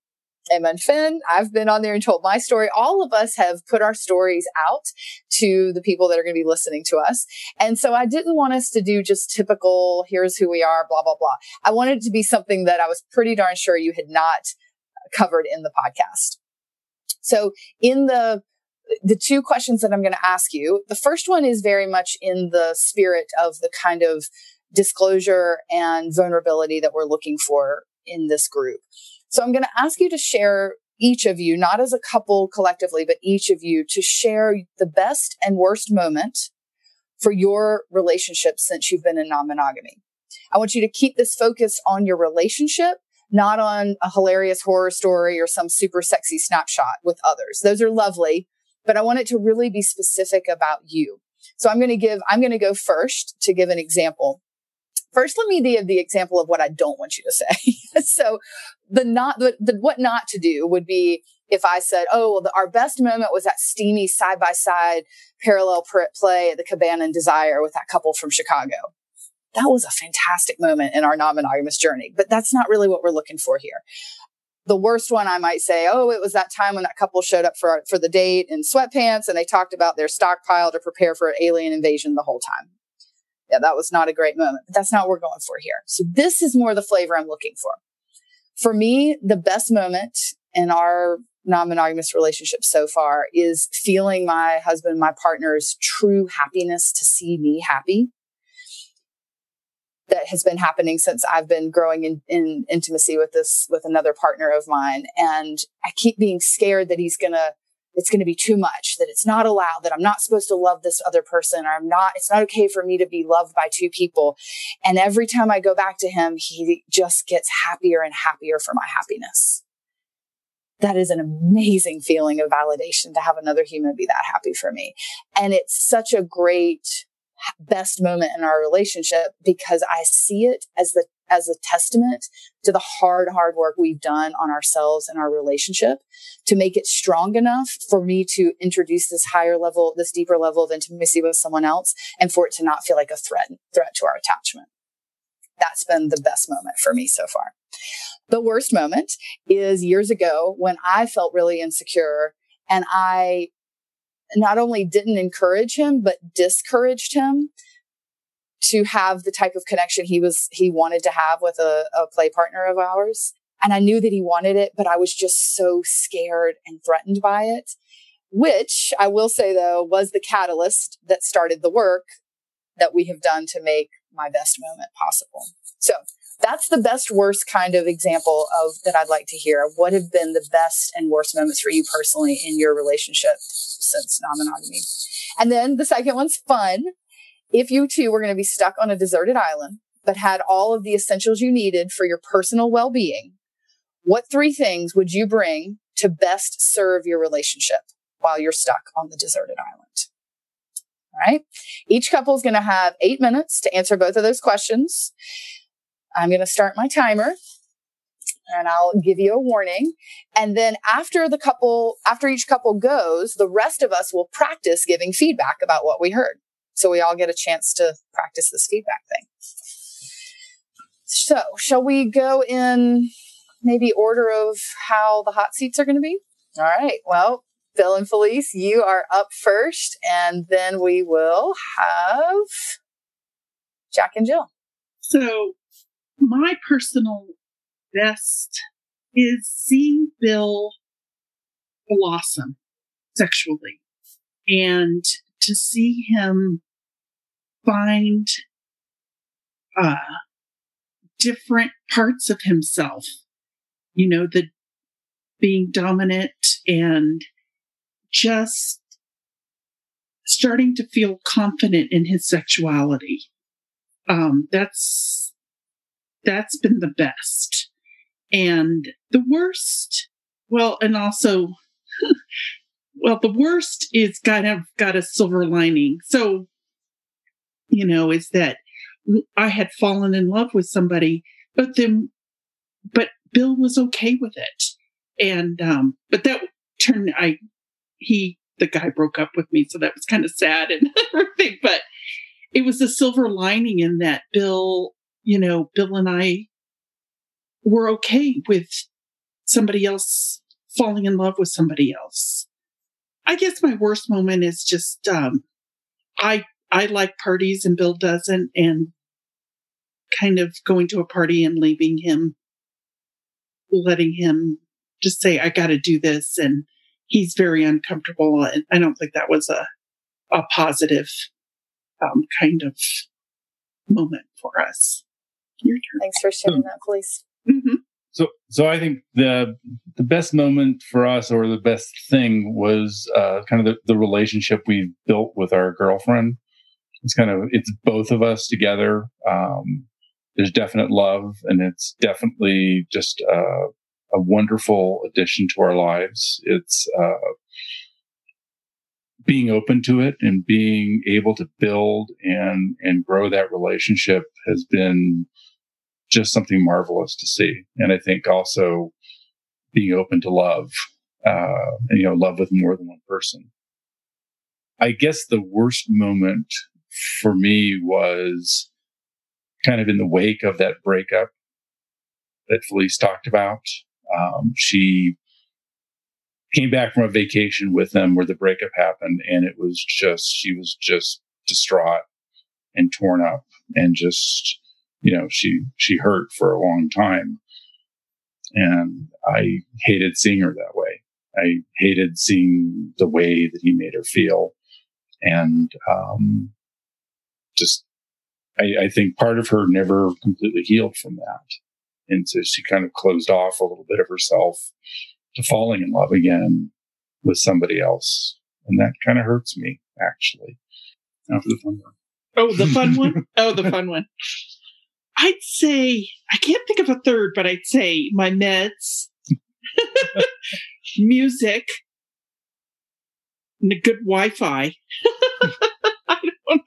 Emma and Finn. I've been on there and told my story. All of us have put our stories out to the people that are going to be listening to us. And so I didn't want us to do just typical, here's who we are, blah, blah, blah. I wanted it to be something that I was pretty darn sure you had not covered in the podcast. So in the the two questions that I'm going to ask you, the first one is very much in the spirit of the kind of disclosure and vulnerability that we're looking for in this group. So I'm going to ask you to share each of you, not as a couple collectively, but each of you to share the best and worst moment for your relationship since you've been in non monogamy. I want you to keep this focus on your relationship, not on a hilarious horror story or some super sexy snapshot with others. Those are lovely, but I want it to really be specific about you. So I'm going to give, I'm going to go first to give an example. First, let me give the example of what I don't want you to say. so the not, the, the, what not to do would be if I said, oh, well, the, our best moment was that steamy side by side parallel play at the Cabana and Desire with that couple from Chicago. That was a fantastic moment in our non-monogamous journey. But that's not really what we're looking for here. The worst one I might say, oh, it was that time when that couple showed up for for the date in sweatpants and they talked about their stockpile to prepare for an alien invasion the whole time. Yeah, that was not a great moment, but that's not what we're going for here. So this is more the flavor I'm looking for. For me, the best moment in our non-monogamous relationship so far is feeling my husband, my partner's true happiness to see me happy that has been happening since I've been growing in, in intimacy with this, with another partner of mine. And I keep being scared that he's going to, it's going to be too much, that it's not allowed, that I'm not supposed to love this other person, or I'm not, it's not okay for me to be loved by two people. And every time I go back to him, he just gets happier and happier for my happiness. That is an amazing feeling of validation to have another human be that happy for me. And it's such a great, best moment in our relationship because I see it as the as a testament to the hard hard work we've done on ourselves and our relationship to make it strong enough for me to introduce this higher level this deeper level of intimacy with someone else and for it to not feel like a threat threat to our attachment. That's been the best moment for me so far. The worst moment is years ago when i felt really insecure and i not only didn't encourage him, but discouraged him to have the type of connection he was, he wanted to have with a, a play partner of ours. And I knew that he wanted it, but I was just so scared and threatened by it, which I will say though was the catalyst that started the work that we have done to make my best moment possible. So that's the best worst kind of example of that I'd like to hear. What have been the best and worst moments for you personally in your relationship since non-monogamy? And then the second one's fun. If you two were going to be stuck on a deserted island, but had all of the essentials you needed for your personal well-being, what three things would you bring to best serve your relationship while you're stuck on the deserted island? All right. Each couple is going to have eight minutes to answer both of those questions. I'm going to start my timer and I'll give you a warning. And then after the couple, after each couple goes, the rest of us will practice giving feedback about what we heard. So we all get a chance to practice this feedback thing. So shall we go in maybe order of how the hot seats are going to be? All right. Well, Bill and Felice, you are up first, and then we will have Jack and Jill. So my personal best is seeing Bill blossom sexually and to see him find uh, different parts of himself, you know, the being dominant and just starting to feel confident in his sexuality. Um, that's that's been the best. And the worst, well, and also, well, the worst is kind of got a silver lining. So, you know, is that I had fallen in love with somebody, but then, but Bill was okay with it. And, um, but that turned, I, he, the guy broke up with me. So that was kind of sad and everything, but it was a silver lining in that Bill you know, Bill and I were okay with somebody else falling in love with somebody else. I guess my worst moment is just um, I I like parties and Bill doesn't, and kind of going to a party and leaving him, letting him just say, "I got to do this," and he's very uncomfortable. And I don't think that was a a positive um, kind of moment for us. Your turn. Thanks for sharing that, Felice. Mm-hmm. So, so I think the the best moment for us, or the best thing, was uh, kind of the, the relationship we built with our girlfriend. It's kind of it's both of us together. Um, there's definite love, and it's definitely just uh, a wonderful addition to our lives. It's uh, being open to it and being able to build and and grow that relationship has been just something marvelous to see. And I think also being open to love, uh, and, you know, love with more than one person. I guess the worst moment for me was kind of in the wake of that breakup that Felice talked about. Um, she came back from a vacation with them where the breakup happened, and it was just she was just distraught and torn up, and just you know she she hurt for a long time, and I hated seeing her that way. I hated seeing the way that he made her feel, and um, just I, I think part of her never completely healed from that. And so she kind of closed off a little bit of herself to falling in love again with somebody else. And that kind of hurts me, actually. Now for the fun one. Oh, the fun one? Oh, the fun one. I'd say, I can't think of a third, but I'd say my meds, music, and a good Wi Fi. I don't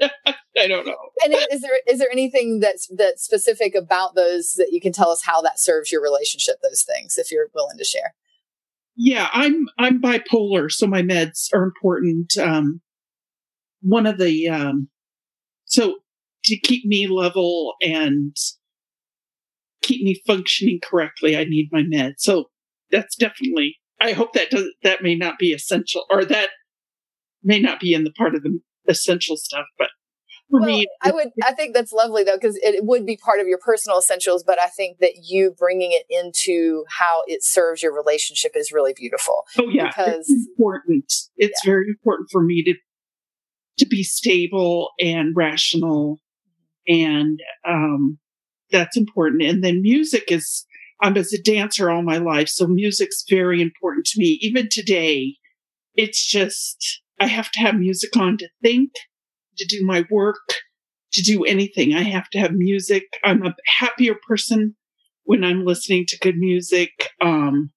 know. I don't know. And is there is there anything that's that's specific about those that you can tell us how that serves your relationship? Those things, if you're willing to share. Yeah, I'm I'm bipolar, so my meds are important. Um, one of the um, so to keep me level and keep me functioning correctly, I need my meds. So that's definitely. I hope that does that may not be essential, or that may not be in the part of the essential stuff, but for well, me, I would. I think that's lovely though, because it would be part of your personal essentials. But I think that you bringing it into how it serves your relationship is really beautiful. Oh yeah, because it's important. It's yeah. very important for me to to be stable and rational, and um, that's important. And then music is. I'm as a dancer all my life, so music's very important to me. Even today, it's just I have to have music on to think to do my work, to do anything. I have to have music. I'm a happier person when I'm listening to good music. Um,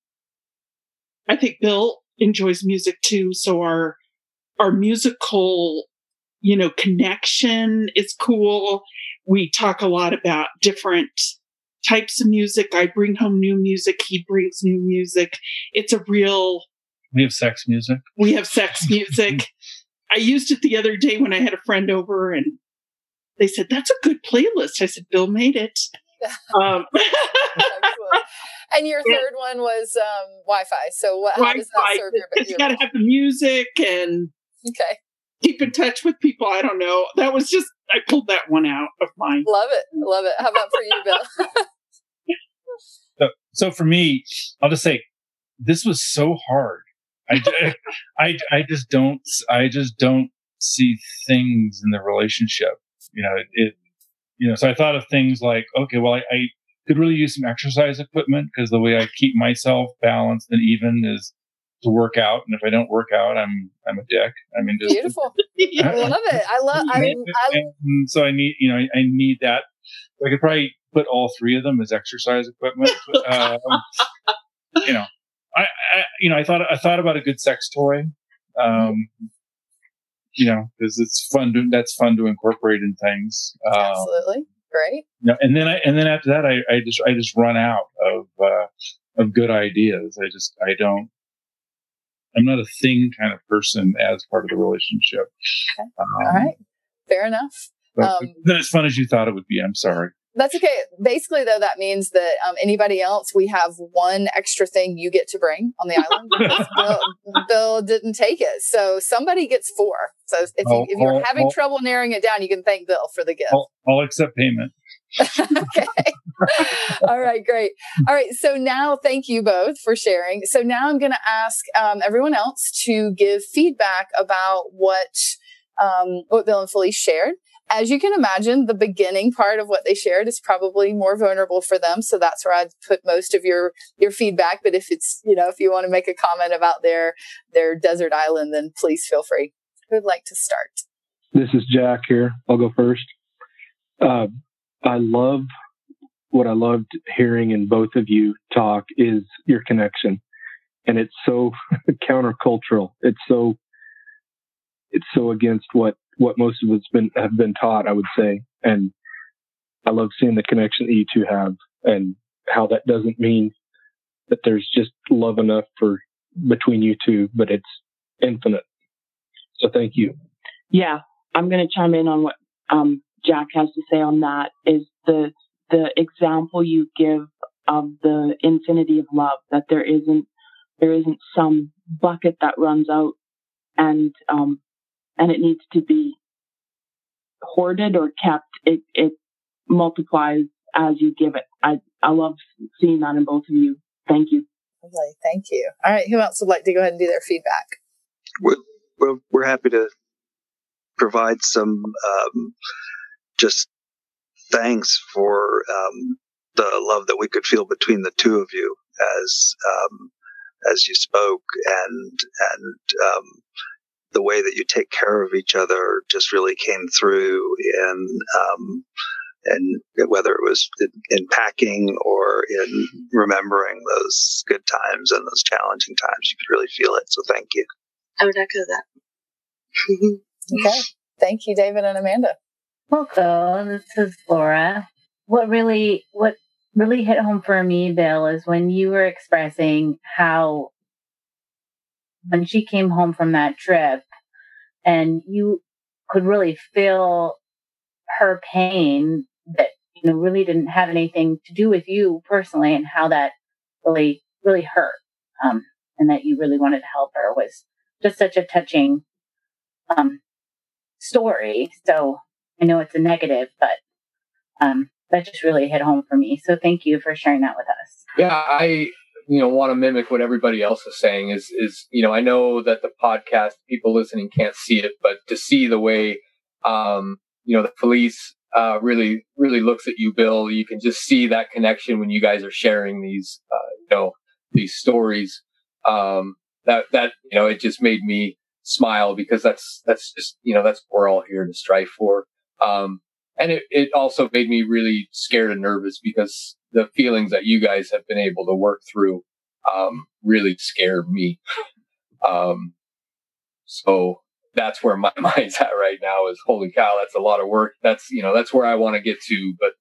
I think Bill enjoys music too. So our, our musical, you know, connection is cool. We talk a lot about different types of music. I bring home new music. He brings new music. It's a real. We have sex music. We have sex music. I used it the other day when I had a friend over and they said, that's a good playlist. I said, Bill made it. um, and your third yeah. one was um, Wi-Fi. So what, how Wi-Fi. does that serve your? You got to have the music and okay, keep in touch with people. I don't know. That was just I pulled that one out of mine. Love it, love it. How about for you, Bill? so, so for me, I'll just say this was so hard I, I, I just don't, I just don't see things in the relationship. You know, it, it you know, so I thought of things like, okay, well, I, I could really use some exercise equipment because the way I keep myself balanced and even is to work out. And if I don't work out, I'm, I'm a dick. I mean, just beautiful. I love it. I love, I, I, so I need, you know, I, need that. I could probably put all three of them as exercise equipment. uh, you know, I, I, you know, I thought I thought about a good sex toy. Um, you know, because it's fun. To, that's fun to incorporate in things. Um, Absolutely, great. You know, and then I and then after that, I, I just I just run out of uh, of good ideas. I just I don't. I'm not a thing kind of person as part of the relationship. Okay. Um, All right, fair enough. Um, not as fun as you thought it would be. I'm sorry. That's okay. Basically, though, that means that um, anybody else, we have one extra thing you get to bring on the island because Bill, Bill, didn't take it. So somebody gets four. So if, you, if you're having trouble narrowing it down, you can thank Bill for the gift. I'll accept payment. okay. All right, great. All right. So now, thank you both for sharing. So now I'm going to ask um, everyone else to give feedback about what um, what Bill and Felice shared as you can imagine, the beginning part of what they shared is probably more vulnerable for them. So that's where I'd put most of your, your feedback. But if it's, you know, if you want to make a comment about their, their desert island, then please feel free. Who would like to start? This is Jack here. I'll go first. Uh, I love what I loved hearing in both of you talk is your connection. And it's so countercultural. It's so, it's so against what what most of us been have been taught, I would say. And I love seeing the connection that you two have and how that doesn't mean that there's just love enough for between you two, but it's infinite. So thank you. Yeah, I'm going to chime in on what um, Jack has to say on that is the the example you give of the infinity of love that there isn't there isn't some bucket that runs out and um and it needs to be hoarded or kept it it multiplies as you give it i i love seeing that in both of you thank you Lovely. Thank you. All right. Who else would like to go ahead and do their feedback? We're, we're, we're happy to provide some um, just thanks for um, the love that we could feel between the two of you as um, as you spoke and and um, the way that you take care of each other just really came through in um, and whether it was in, packing or in remembering those good times and those challenging times, you could really feel it. So thank you. I would echo that. okay. Thank you, David and Amanda. Well, this is Laura. What really, what really hit home for me, Bill, is when you were expressing how when she came home from that trip and you could really feel her pain that you know really didn't have anything to do with you personally and how that really really hurt um, and that you really wanted to help her was just such a touching um, story so i know it's a negative but um, that just really hit home for me so thank you for sharing that with us yeah i you know want to mimic what everybody else is saying is is you know i know that the podcast people listening can't see it but to see the way um you know the police uh, really really looks at you, Bill. You can just see that connection when you guys are sharing these uh, you know these stories. Um, that that you know it just made me smile because that's that's just you know that's what we're all here to strive for. Um, and it, it also made me really scared and nervous because the feelings that you guys have been able to work through um, really scare me. um, so that's where my mind's at right now is holy cow, that's a lot of work. That's, you know, that's where I want to get to. But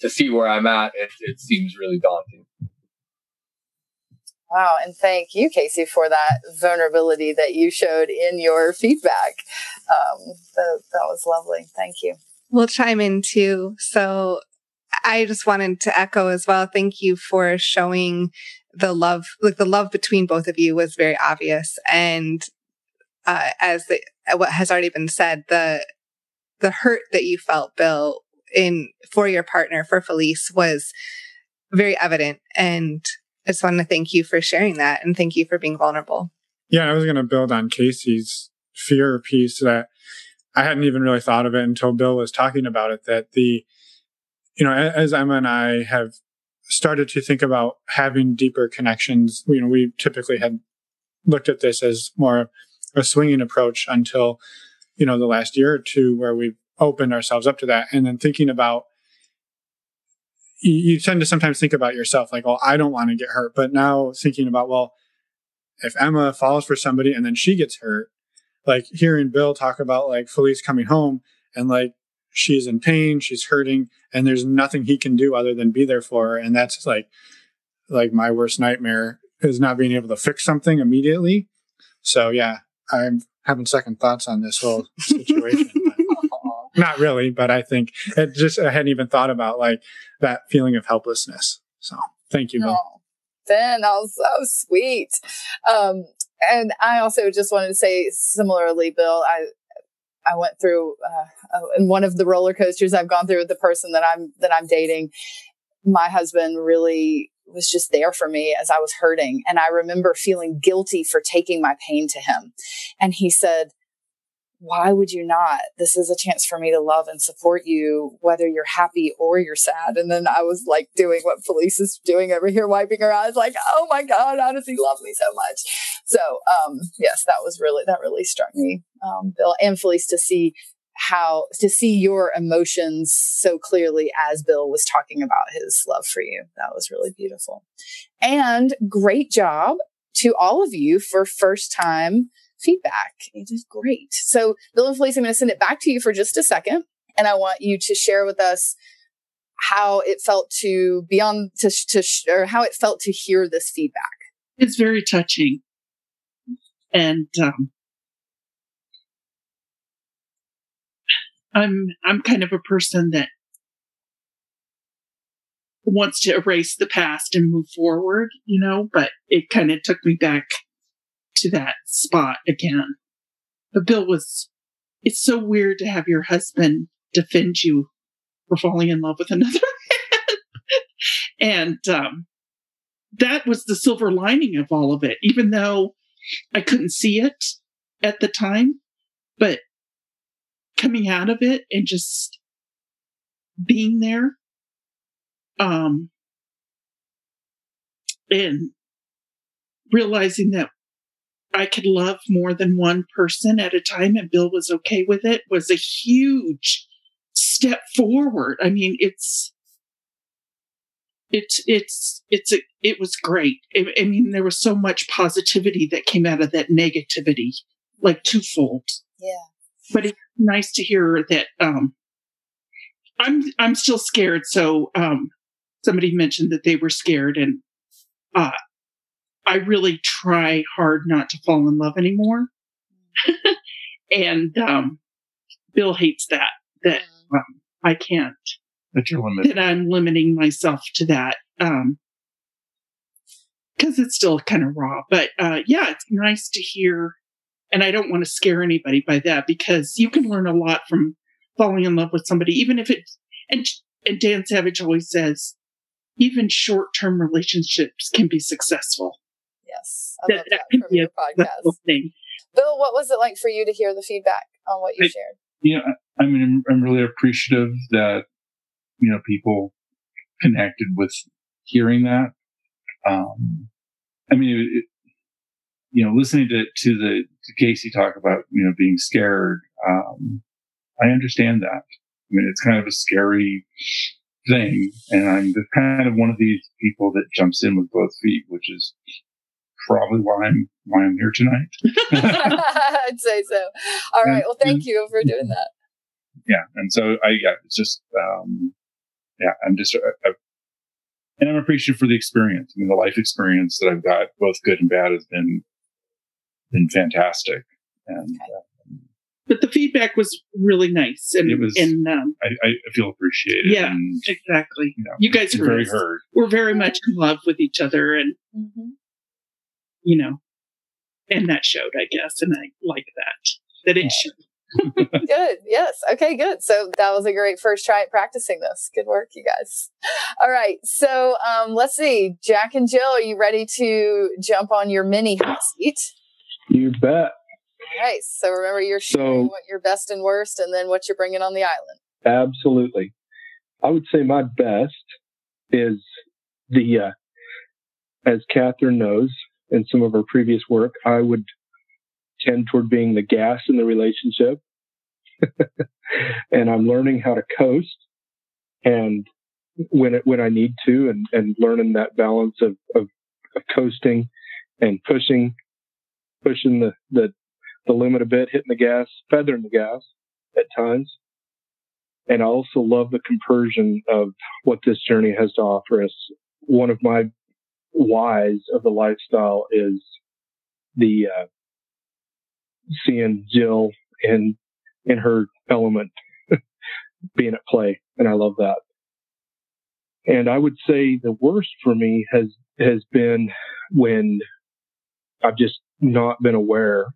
to see where I'm at, it, it seems really daunting. Wow. And thank you, Casey, for that vulnerability that you showed in your feedback. Um, that, that was lovely. Thank you. We'll chime in too. So I just wanted to echo as well. Thank you for showing the love, like the love between both of you was very obvious. And uh, as the, what has already been said, the the hurt that you felt, Bill, in for your partner, for Felice, was very evident. And I just want to thank you for sharing that and thank you for being vulnerable. Yeah, I was going to build on Casey's fear piece that I hadn't even really thought of it until Bill was talking about it. That the, you know, as Emma and I have started to think about having deeper connections, you know, we typically had looked at this as more a swinging approach until, you know, the last year or two where we've opened ourselves up to that. And then thinking about, you, you tend to sometimes think about yourself like, well, I don't want to get hurt. But now thinking about, well, if Emma falls for somebody and then she gets hurt, like hearing Bill talk about like Felice coming home and like she's in pain, she's hurting, and there's nothing he can do other than be there for her. And that's like, like my worst nightmare is not being able to fix something immediately. So yeah, I'm having second thoughts on this whole situation. not really, but I think it just I hadn't even thought about like that feeling of helplessness. So thank you, Bill. Oh, ben, that was so sweet. Um, and I also just wanted to say similarly, Bill, I I went through uh, in one of the roller coasters I've gone through with the person that I'm that I'm dating. My husband really was just there for me as I was hurting. And I remember feeling guilty for taking my pain to him. And he said, why would you not? This is a chance for me to love and support you, whether you're happy or you're sad. And then I was like doing what Felice is doing over here, wiping her eyes, like, oh my God, how does he love me so much? So, um, yes, that was really, that really struck me, um, Bill and Felice to see how to see your emotions so clearly as Bill was talking about his love for you. That was really beautiful. And great job to all of you for first time feedback. It is great. So, Bill and Felice, I'm going to send it back to you for just a second. And I want you to share with us how it felt to be on to, to or how it felt to hear this feedback. It's very touching. And um, I'm I'm kind of a person that wants to erase the past and move forward, you know, but it kind of took me back to that spot again. But Bill was it's so weird to have your husband defend you for falling in love with another man. and um that was the silver lining of all of it, even though I couldn't see it at the time. But coming out of it and just being there, um, and realizing that I could love more than one person at a time and Bill was okay with it was a huge step forward. I mean, it's it's it's it's a, it was great. I, I, mean, there was so much positivity that came out of that negativity, like twofold. Yeah. But it's nice to hear that. Um, I'm I'm still scared. So um, somebody mentioned that they were scared, and uh, I really try hard not to fall in love anymore. and um, Bill hates that that mm. um, I can't that you're limited. That I'm limiting myself to that. Um, because it's still kind of raw. But uh, yeah, it's nice to hear. And I don't want to scare anybody by that because you can learn a lot from falling in love with somebody, even if it's and and Dan Savage always says, even short term relationships can be successful. Yes, I that, love that, that be a podcast. Thing. Bill, what was it like for you to hear the feedback on what you I, shared? Yeah, I mean, I'm, I'm really appreciative that you know, people connected with hearing that. Um, I mean, it, it, you know, listening to, to the, to Casey talk about, you know, being scared, um, I understand that. I mean, it's kind of a scary thing. And I'm kind of one of these people that jumps in with both feet, which is probably why I'm, why I'm here tonight. I'd say so. All right. Well, thank you for doing that. Yeah. And so I, yeah, it's just, um, yeah, I'm just, uh, uh, and I'm appreciative for the experience. I mean, the life experience that I've got, both good and bad, has been been fantastic. And uh, but the feedback was really nice, and it was. And um, I, I, feel appreciated. Yeah, and, exactly. You, know, you guys are very heard. We're very much in love with each other, and mm-hmm. You know, and that showed, I guess, and I like that. That it showed good. Yes. Okay, good. So that was a great first try at practicing this. Good work, you guys. All right. So um, let's see. Jack and Jill, are you ready to jump on your mini hot seat? You bet. All right. So remember, you're sharing so, what your best and worst and then what you're bringing on the island. Absolutely. I would say my best is the, uh, as Catherine knows in some of her previous work, I would tend toward being the gas in the relationship. and I'm learning how to coast and when it, when I need to and, and learning that balance of, of, of coasting and pushing, pushing the, the, the limit a bit, hitting the gas, feathering the gas at times. And I also love the compersion of what this journey has to offer us. One of my whys of the lifestyle is the uh, seeing Jill in in her element being at play, and I love that. And I would say the worst for me has has been when I've just not been aware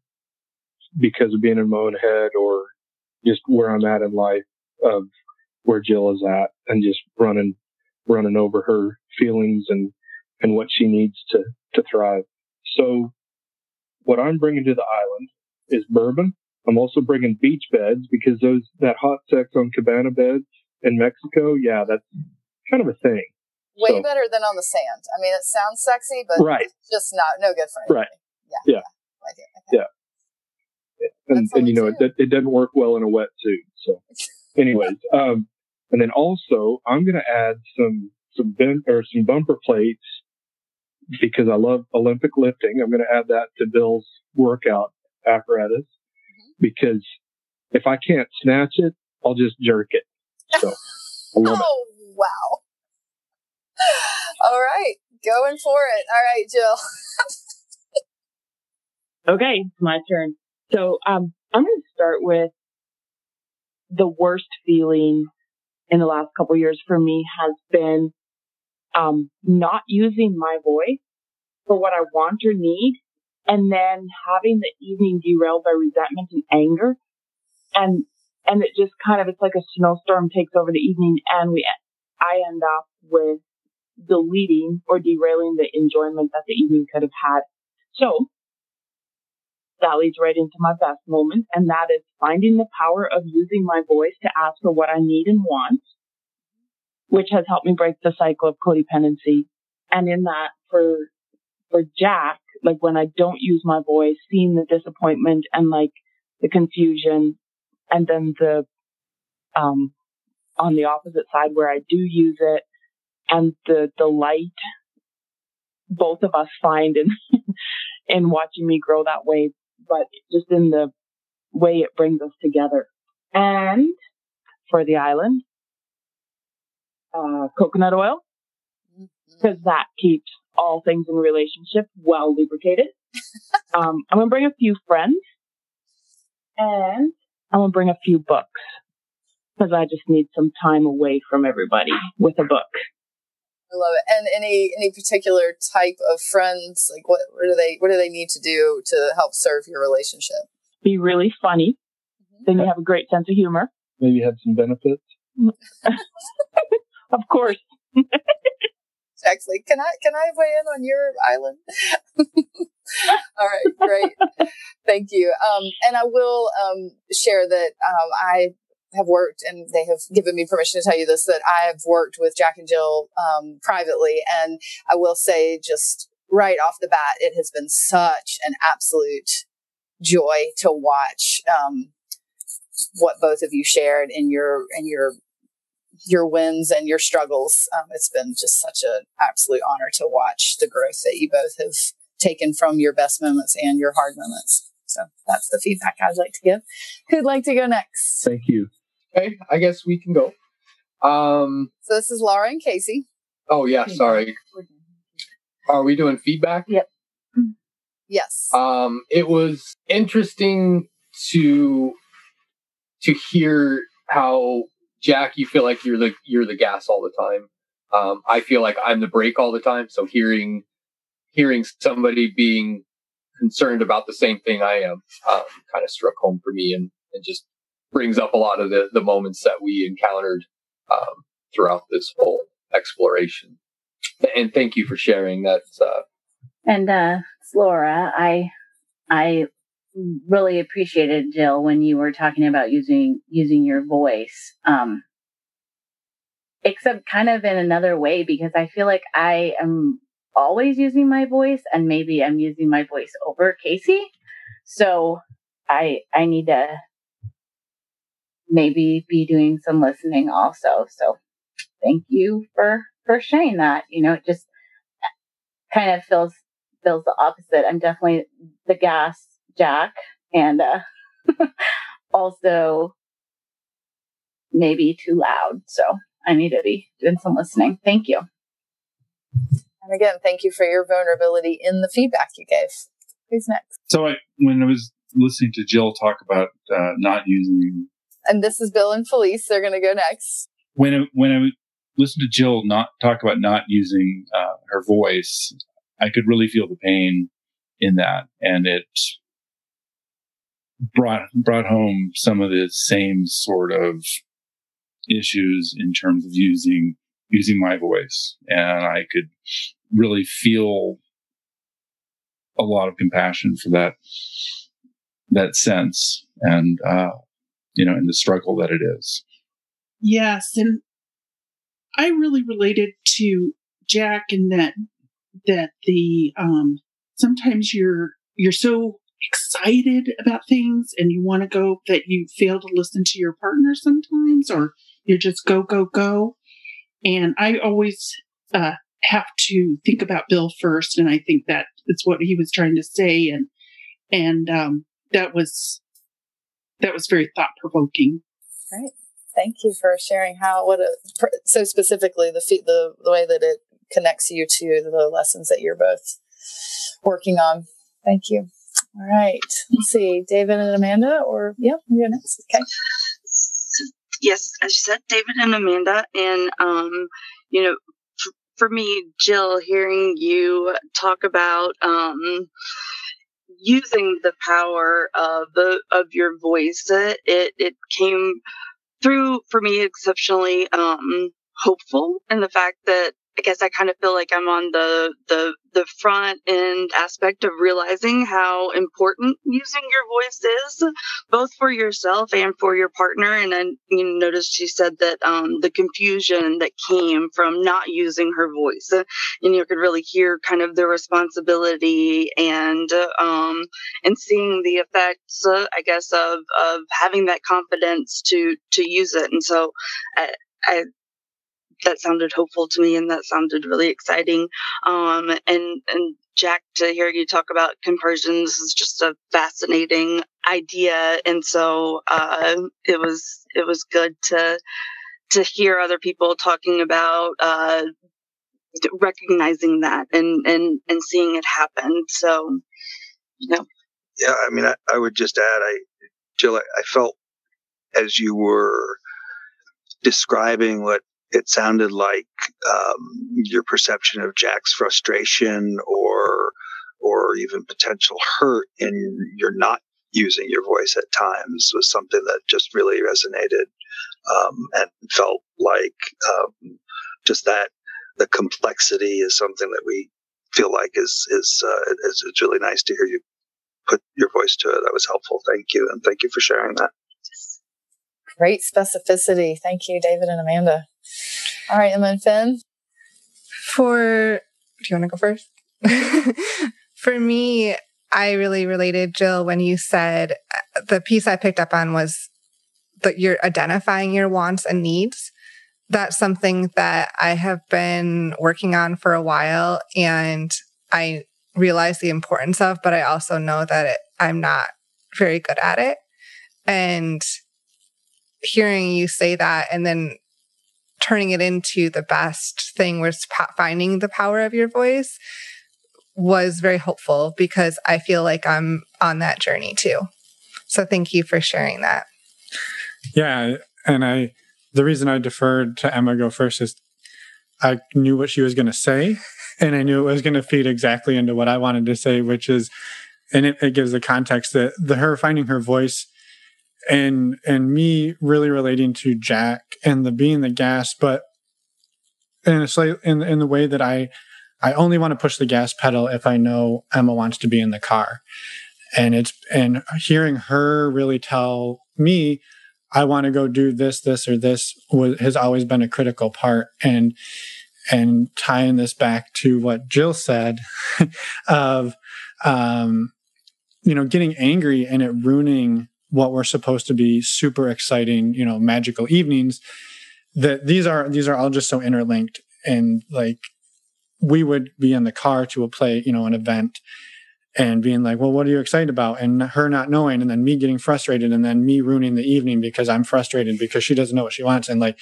because of being in my own head or just where I'm at in life of where Jill is at and just running running over her feelings and and what she needs to to thrive. So what I'm bringing to the island is bourbon. I'm also bringing beach beds because those that hot sex on cabana beds in Mexico, yeah, that's kind of a thing. Way so, better than on the sand. I mean, it sounds sexy, but right. just not no good for anybody. Right. Yeah. Yeah. Like. Okay. Yeah. And, and you know, it, it doesn't work well in a wetsuit. So, anyways, um, and then also I'm going to add some some ben- or some bumper plates because I love Olympic lifting. I'm going to add that to Bill's workout apparatus mm-hmm. because if I can't snatch it, I'll just jerk it. So, oh, it. wow. All right. Going for it. All right, Jill. okay, my turn. So, um, I'm going to start with the worst feeling in the last couple years for me has been um, not using my voice for what I want or need, and then having the evening derailed by resentment and anger, and and it just kind of it's like a snowstorm takes over the evening, and we I end up with deleting or derailing the enjoyment that the evening could have had. So that leads right into my best moment, and that is finding the power of using my voice to ask for what I need and want, which has helped me break the cycle of codependency. And in that, for for Jack, like when I don't use my voice, seeing the disappointment and like the confusion, and then the um on the opposite side where I do use it, and the delight both of us find in in watching me grow that way but just in the way it brings us together. And for the island, uh, coconut oil, because mm-hmm. that keeps all things in relationship well lubricated. um, I'm gonna bring a few friends, and I'm gonna bring a few books because I just need some time away from everybody with a book. I love it. And any any particular type of friends, like what what do they what do they need to do to help serve your relationship? Be really funny. Mm-hmm. Then you have a great sense of humor. Maybe have some benefits. of course. Actually, can I can I weigh in on your island? All right, great. Thank you. Um, and I will um, share that um, I have worked, and they have given me permission to tell you this, that I have worked with Jack and Jill um, privately. And I will say, just right off the bat, it has been such an absolute joy to watch um, what both of you shared in your in your your wins and your struggles. Um, it's been just such an absolute honor to watch the growth that you both have taken from your best moments and your hard moments. So that's the feedback I'd like to give. Who'd like to go next? Thank you. Okay, I guess we can go. Um, so this is Laura and Casey. Oh yeah, sorry. Are we doing feedback? Yep. Yes. Um, it was interesting to to hear how Jack, you feel like you're the you're the gas all the time. Um, I feel like I'm the brake all the time. So hearing hearing somebody being concerned about the same thing I am um, kind of struck home for me and, and just brings up a lot of the, the moments that we encountered um, throughout this whole exploration. And thank you for sharing that. Uh, and uh, Laura, I I really appreciated Jill when you were talking about using using your voice. Um, except kind of in another way because I feel like I am always using my voice and maybe I'm using my voice over Casey. So I I need to maybe be doing some listening also. So thank you for for sharing that. You know, it just kind of feels feels the opposite. I'm definitely the gas jack and uh also maybe too loud. So I need to be doing some listening. Thank you. And again, thank you for your vulnerability in the feedback you gave. Who's next? So I, when I was listening to Jill talk about uh, not using, and this is Bill and Felice. They're going to go next. When I, when I listened to Jill not talk about not using uh, her voice, I could really feel the pain in that, and it brought brought home some of the same sort of issues in terms of using using my voice, and I could really feel a lot of compassion for that that sense and uh, you know in the struggle that it is. Yes and i really related to jack in that that the um sometimes you're you're so excited about things and you want to go that you fail to listen to your partner sometimes or you're just go go go and i always uh have to think about Bill first. And I think that is what he was trying to say. And, and, um, that was, that was very thought provoking. Great. Thank you for sharing how, what a, so specifically the, the, the way that it connects you to the lessons that you're both working on. Thank you. All right. Let's see, David and Amanda, or yeah, you're next. Okay. yes, as you said, David and Amanda, and um, you know, f- for me, Jill, hearing you talk about um, using the power of the of your voice, it it came through for me exceptionally um, hopeful in the fact that I guess I kind of feel like I'm on the the the front end aspect of realizing how important using your voice is, both for yourself and for your partner. And then you noticed she said that um, the confusion that came from not using her voice, uh, and you could really hear kind of the responsibility and um, and seeing the effects, uh, I guess, of of having that confidence to to use it. And so. I, I that sounded hopeful to me and that sounded really exciting. Um, and, and Jack, to hear you talk about compersions is just a fascinating idea. And so, uh, it was, it was good to, to hear other people talking about, uh, recognizing that and, and, and seeing it happen. So, you know. Yeah. I mean, I, I would just add, I, Jill, I, I felt as you were describing what it sounded like um, your perception of Jack's frustration or or even potential hurt in your not using your voice at times was something that just really resonated um, and felt like um, just that the complexity is something that we feel like is is, uh, is is really nice to hear you put your voice to it. That was helpful. Thank you, and thank you for sharing that. Great specificity. Thank you, David and Amanda. All right, and then Finn. For do you want to go first? For me, I really related, Jill, when you said uh, the piece I picked up on was that you're identifying your wants and needs. That's something that I have been working on for a while and I realize the importance of, but I also know that it, I'm not very good at it. And hearing you say that and then turning it into the best thing was finding the power of your voice was very hopeful because I feel like I'm on that journey too. So thank you for sharing that. Yeah, and I the reason I deferred to Emma go first is I knew what she was going to say, and I knew it was going to feed exactly into what I wanted to say, which is, and it, it gives the context that the her finding her voice and and me really relating to Jack and the being the gas, but in a slight in in the way that I I only want to push the gas pedal if I know Emma wants to be in the car. And it's and hearing her really tell me I want to go do this, this, or this was, has always been a critical part. And and tying this back to what Jill said of um, you know getting angry and it ruining what were supposed to be super exciting, you know, magical evenings, that these are these are all just so interlinked and like we would be in the car to a play, you know, an event and being like, well, what are you excited about? And her not knowing, and then me getting frustrated, and then me ruining the evening because I'm frustrated because she doesn't know what she wants. And like,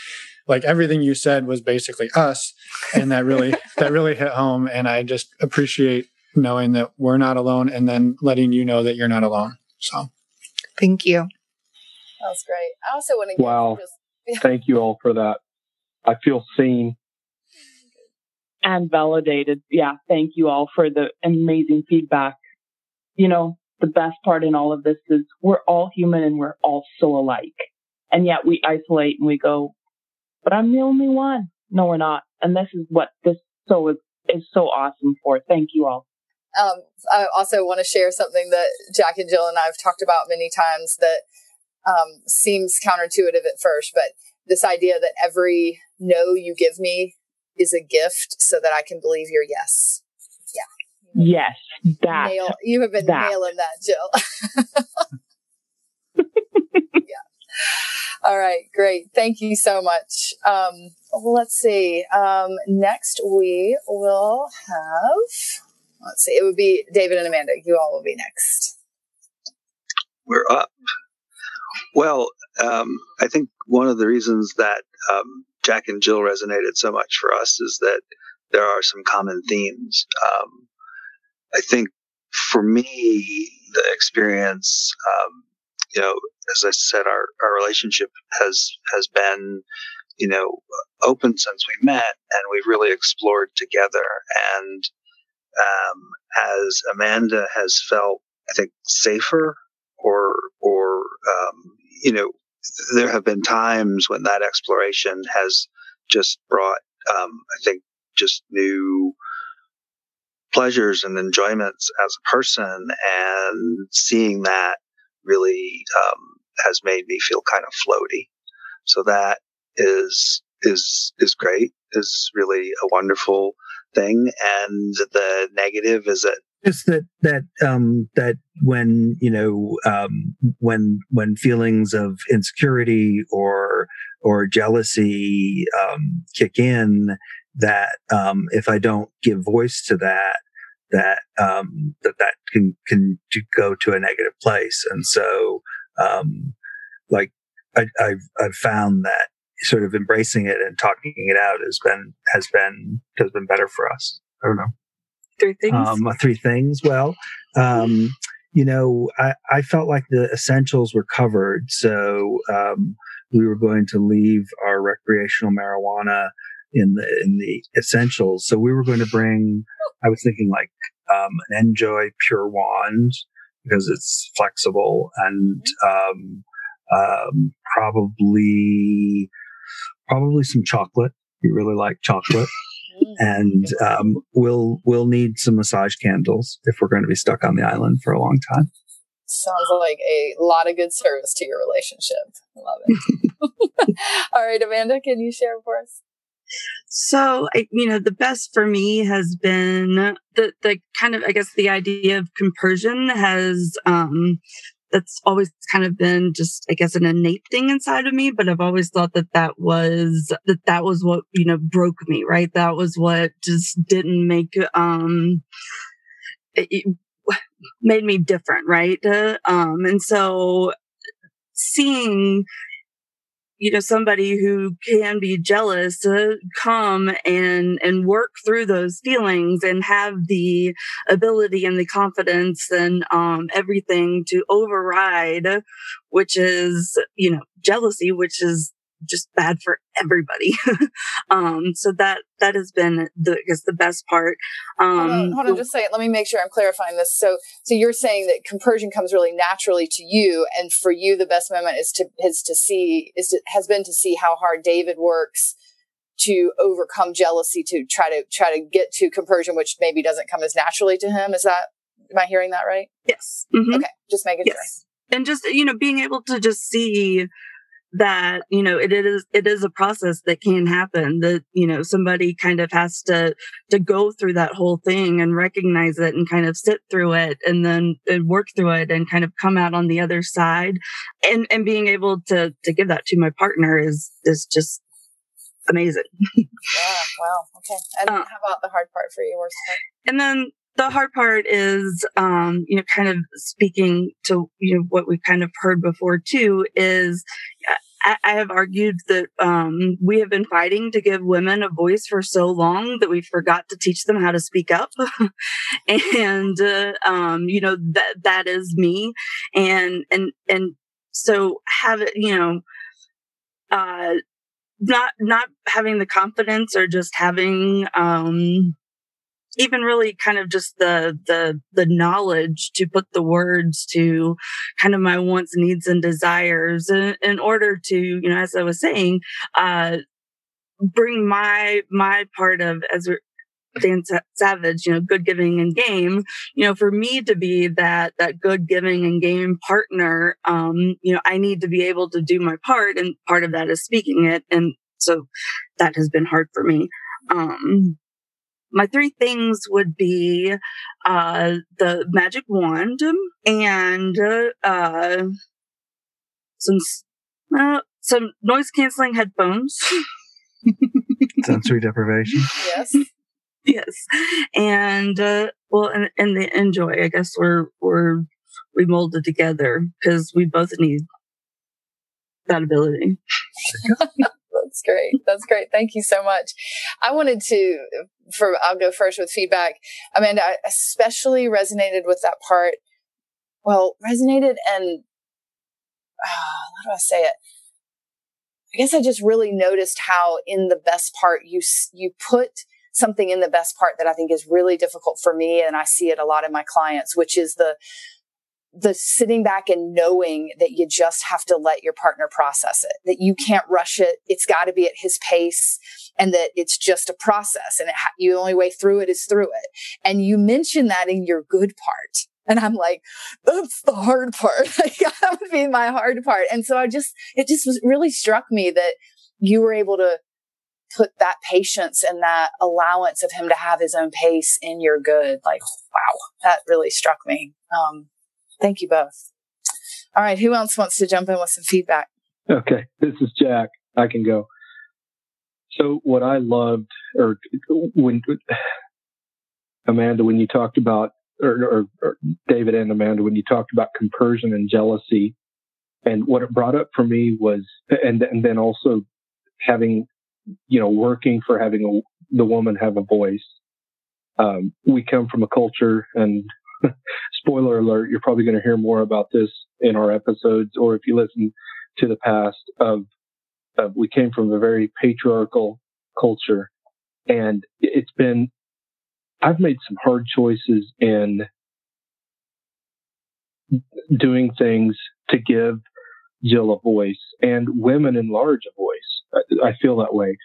like everything you said was basically us. And that really, that really hit home. And I just appreciate knowing that we're not alone and then letting you know that you're not alone. So. Thank you. That was great. I also want to wow. Just, Thank you all for that. I feel seen and validated. Yeah, thank you all for the amazing feedback. You know, the best part in all of this is we're all human and we're all so alike. And yet we isolate and we go, but I'm the only one. No, we're not. And this is what this so is, is so awesome for. Thank you all. Um, I also want to share something that Jack and Jill and I have talked about many times that um, seems counterintuitive at first, but this idea that every no you give me is a gift so that I can believe your yes. Yeah. Yes. That. Nail, you have been that. nailing that, Jill. yeah. All right. Great. Thank you so much. Um, let's see. Um, next, we will have let's see, it would be David and Amanda. You all will be next. We're up. Well, um, I think one of the reasons that um, Jack and Jill resonated so much for us is that there are some common themes. Um, I think for me, the experience um, you know, as I said, our, our relationship has, has been, you know, open since we met and we've really explored together. And, um, as Amanda has felt, I think, safer or, or, um, you know, there have been times when that exploration has just brought, um, I think, just new pleasures and enjoyments as a person. And seeing that really um, has made me feel kind of floaty. So that is is is great. Is really a wonderful thing. And the negative is that just that that um that when you know um when when feelings of insecurity or or jealousy um kick in that um if i don't give voice to that that um that that can can go to a negative place and so um like I, I've I've found that sort of embracing it and talking it out has been has been has been better for us. I don't know. Three things. Um, three things. Well, um, you know, I, I felt like the essentials were covered, so um, we were going to leave our recreational marijuana in the in the essentials. So we were going to bring. I was thinking like um, an NJOY Pure Wand because it's flexible and um, um, probably probably some chocolate. You really like chocolate. and um, we'll we'll need some massage candles if we're going to be stuck on the island for a long time. Sounds like a lot of good service to your relationship. Love it. All right, Amanda, can you share for us? So, you know, the best for me has been the the kind of I guess the idea of compersion has um that's always kind of been just i guess an innate thing inside of me but i've always thought that that was that that was what you know broke me right? That was what just didn't make um it, made me different right? Uh, um and so seeing you know somebody who can be jealous to come and and work through those feelings and have the ability and the confidence and um everything to override which is you know jealousy which is just bad for everybody. um, so that that has been the I guess the best part. Um, hold on, hold on just say. Let me make sure I'm clarifying this. So so you're saying that compersion comes really naturally to you, and for you the best moment is to is to see is to, has been to see how hard David works to overcome jealousy to try to try to get to compersion, which maybe doesn't come as naturally to him. Is that am I hearing that right? Yes. Mm-hmm. Okay, just making yes. sure. And just you know being able to just see that you know it is it is a process that can happen that you know somebody kind of has to to go through that whole thing and recognize it and kind of sit through it and then and work through it and kind of come out on the other side. And and being able to to give that to my partner is is just amazing. Yeah wow okay. And uh, how about the hard part for you worst part. and then the hard part is um, you know kind of speaking to you know what we've kind of heard before too is I, I have argued that um, we have been fighting to give women a voice for so long that we forgot to teach them how to speak up. and uh, um, you know that that is me, and and and so have it, you know. Uh, not not having the confidence or just having um even really kind of just the the the knowledge to put the words to kind of my wants needs and desires in, in order to you know as i was saying uh bring my my part of as a Dan Savage, you know, good giving and game, you know, for me to be that, that good giving and game partner, um, you know, I need to be able to do my part and part of that is speaking it. And so that has been hard for me. Um, my three things would be uh, the magic wand and uh, some uh, some noise canceling headphones. Sensory deprivation. Yes. yes, and uh, well, and, and the NJOY. I guess we're we're we molded together because we both need that ability. That's great. That's great. Thank you so much. I wanted to, for I'll go first with feedback. Amanda, I especially resonated with that part. Well, resonated and ah, how do I say it? I guess I just really noticed how in the best part you you put something in the best part that I think is really difficult for me and I see it a lot in my clients which is the the sitting back and knowing that you just have to let your partner process it that you can't rush it it's got to be at his pace and that it's just a process and ha- the only way through it is through it and you mention that in your good part and I'm like, that's the hard part. that would be my hard part. And so I just, it just was really struck me that you were able to put that patience and that allowance of him to have his own pace in your good. Like, wow, that really struck me. Um, thank you both. All right. Who else wants to jump in with some feedback? Okay. This is Jack. I can go. So what I loved or when Amanda, when you talked about or, or, or David and Amanda, when you talked about compersion and jealousy, and what it brought up for me was, and and then also having, you know, working for having a, the woman have a voice. Um, we come from a culture, and spoiler alert, you're probably going to hear more about this in our episodes, or if you listen to the past of, of we came from a very patriarchal culture, and it's been I've made some hard choices in doing things to give Jill a voice and women in large a voice. I, I feel that way.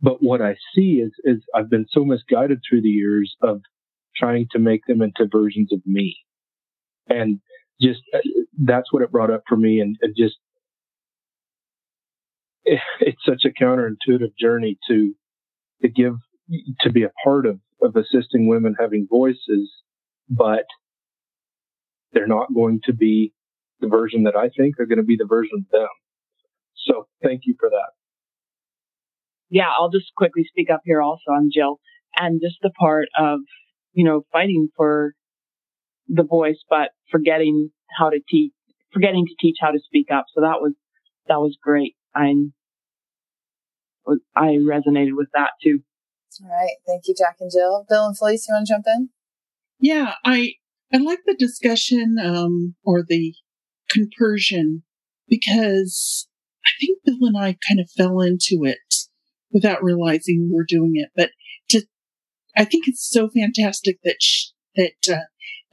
But what I see is, is I've been so misguided through the years of trying to make them into versions of me. And just uh, that's what it brought up for me. And, just, it, it's such a counterintuitive journey to, to give, to be a part of of assisting women having voices, but they're not going to be the version that I think They're going to be the version of them. So thank you for that. Yeah, I'll just quickly speak up here also. I'm Jill. And just the part of, you know, fighting for the voice, but forgetting how to teach, forgetting to teach how to speak up. So that was, that was great. I, I resonated with that too. All right. Thank you, Jack and Jill. Bill and Felice, you want to jump in? Yeah, I I like the discussion um, or the compersion because I think Bill and I kind of fell into it without realizing we were doing it. But to, I think it's so fantastic that sh- that uh,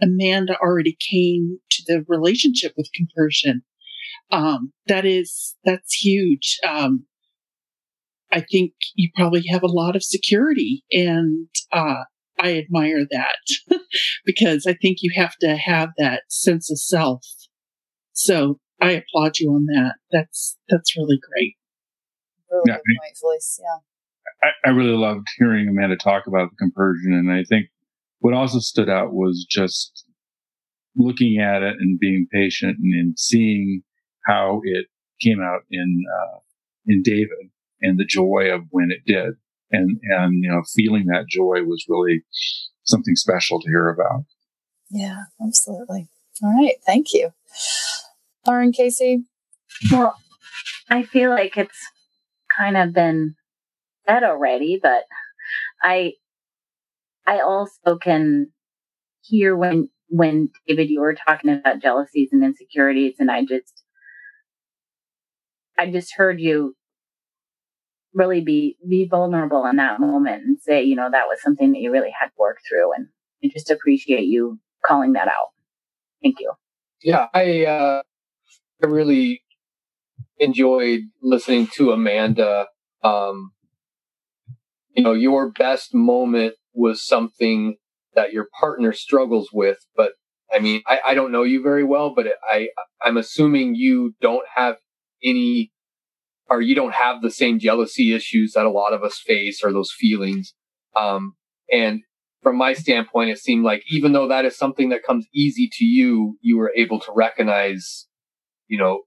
Amanda already came to the relationship with compersion. Um, that is that's huge. Um, I think you probably have a lot of security and, uh, I admire that because I think you have to have that sense of self. So I applaud you on that. That's, that's really great. Really yeah, good point, Felice. Yeah. I, I really loved hearing Amanda talk about the compersion. And I think what also stood out was just looking at it and being patient and, and seeing how it came out in, uh, in David and the joy of when it did. And, and, you know, feeling that joy was really something special to hear about. Yeah, absolutely. All right. Thank you. Lauren Casey. Well, I feel like it's kind of been said already, but I, I also can hear when, when David, you were talking about jealousies and insecurities and I just, I just heard you really be be vulnerable in that moment and say, you know, that was something that you really had to work through and I just appreciate you calling that out. Thank you. Yeah, I uh I really enjoyed listening to Amanda. Um you know, your best moment was something that your partner struggles with, but I mean, I, I don't know you very well, but I I'm assuming you don't have any or you don't have the same jealousy issues that a lot of us face or those feelings. Um, and from my standpoint, it seemed like even though that is something that comes easy to you, you were able to recognize, you know,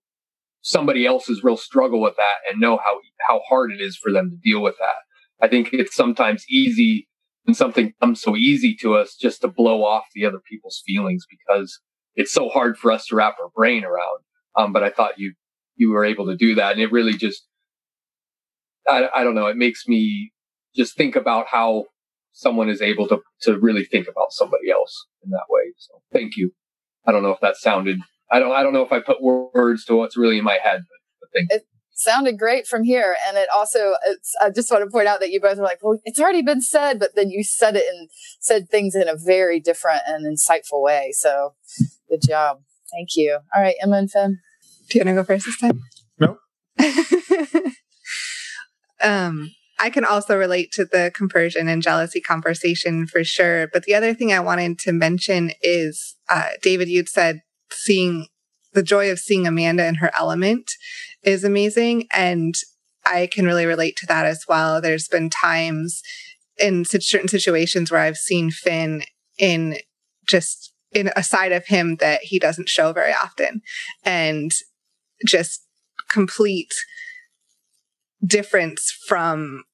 somebody else's real struggle with that and know how, how hard it is for them to deal with that. I think it's sometimes easy when something comes so easy to us just to blow off the other people's feelings because it's so hard for us to wrap our brain around. Um, but I thought you you were able to do that. And it really just, I, I don't know, it makes me just think about how someone is able to, to really think about somebody else in that way. So thank you. I don't know if that sounded I don't I don't know if I put words to what's really in my head, but, but thank it sounded great from here, and it also it's, I just want to point out that you both were like, well, it's already been said, but then you said it and said things in a very different and insightful way. So good job, thank you. All right, Emma and Finn, do you want to go first this time? No. um I can also relate to the compersion and jealousy conversation for sure. But the other thing I wanted to mention is, uh, David, you'd said seeing the joy of seeing Amanda in her element is amazing. And I can really relate to that as well. There's been times in certain situations where I've seen Finn in just in a side of him that he doesn't show very often and just complete difference from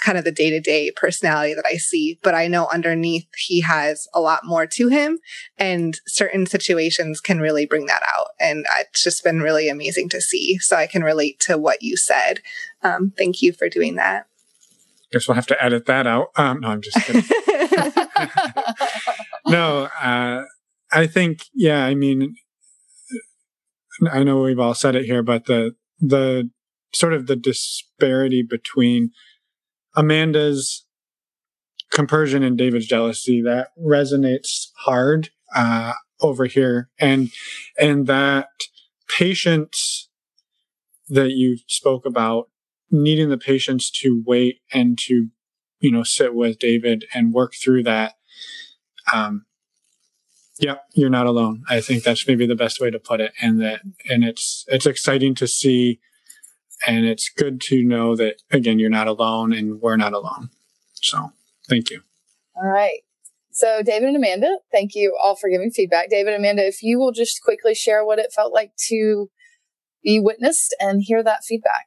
kind of the day to day personality that I see, but I know underneath he has a lot more to him and certain situations can really bring that out. And it's just been really amazing to see. So I can relate to what you said. Um, thank you for doing that. I Guess we'll have to edit that out. Um, no, I'm just kidding. no, uh, I think, yeah, I mean, I know we've all said it here, but the, the sort of the disparity between Amanda's compersion and David's jealousy that resonates hard uh, over here, and and that patience that you spoke about, needing the patience to wait and to you know sit with David and work through that. Um, yeah, you're not alone. I think that's maybe the best way to put it, and that and it's it's exciting to see and it's good to know that, again, you're not alone and we're not alone. So thank you. All right. So, David and Amanda, thank you all for giving feedback. David and Amanda, if you will just quickly share what it felt like to be witnessed and hear that feedback.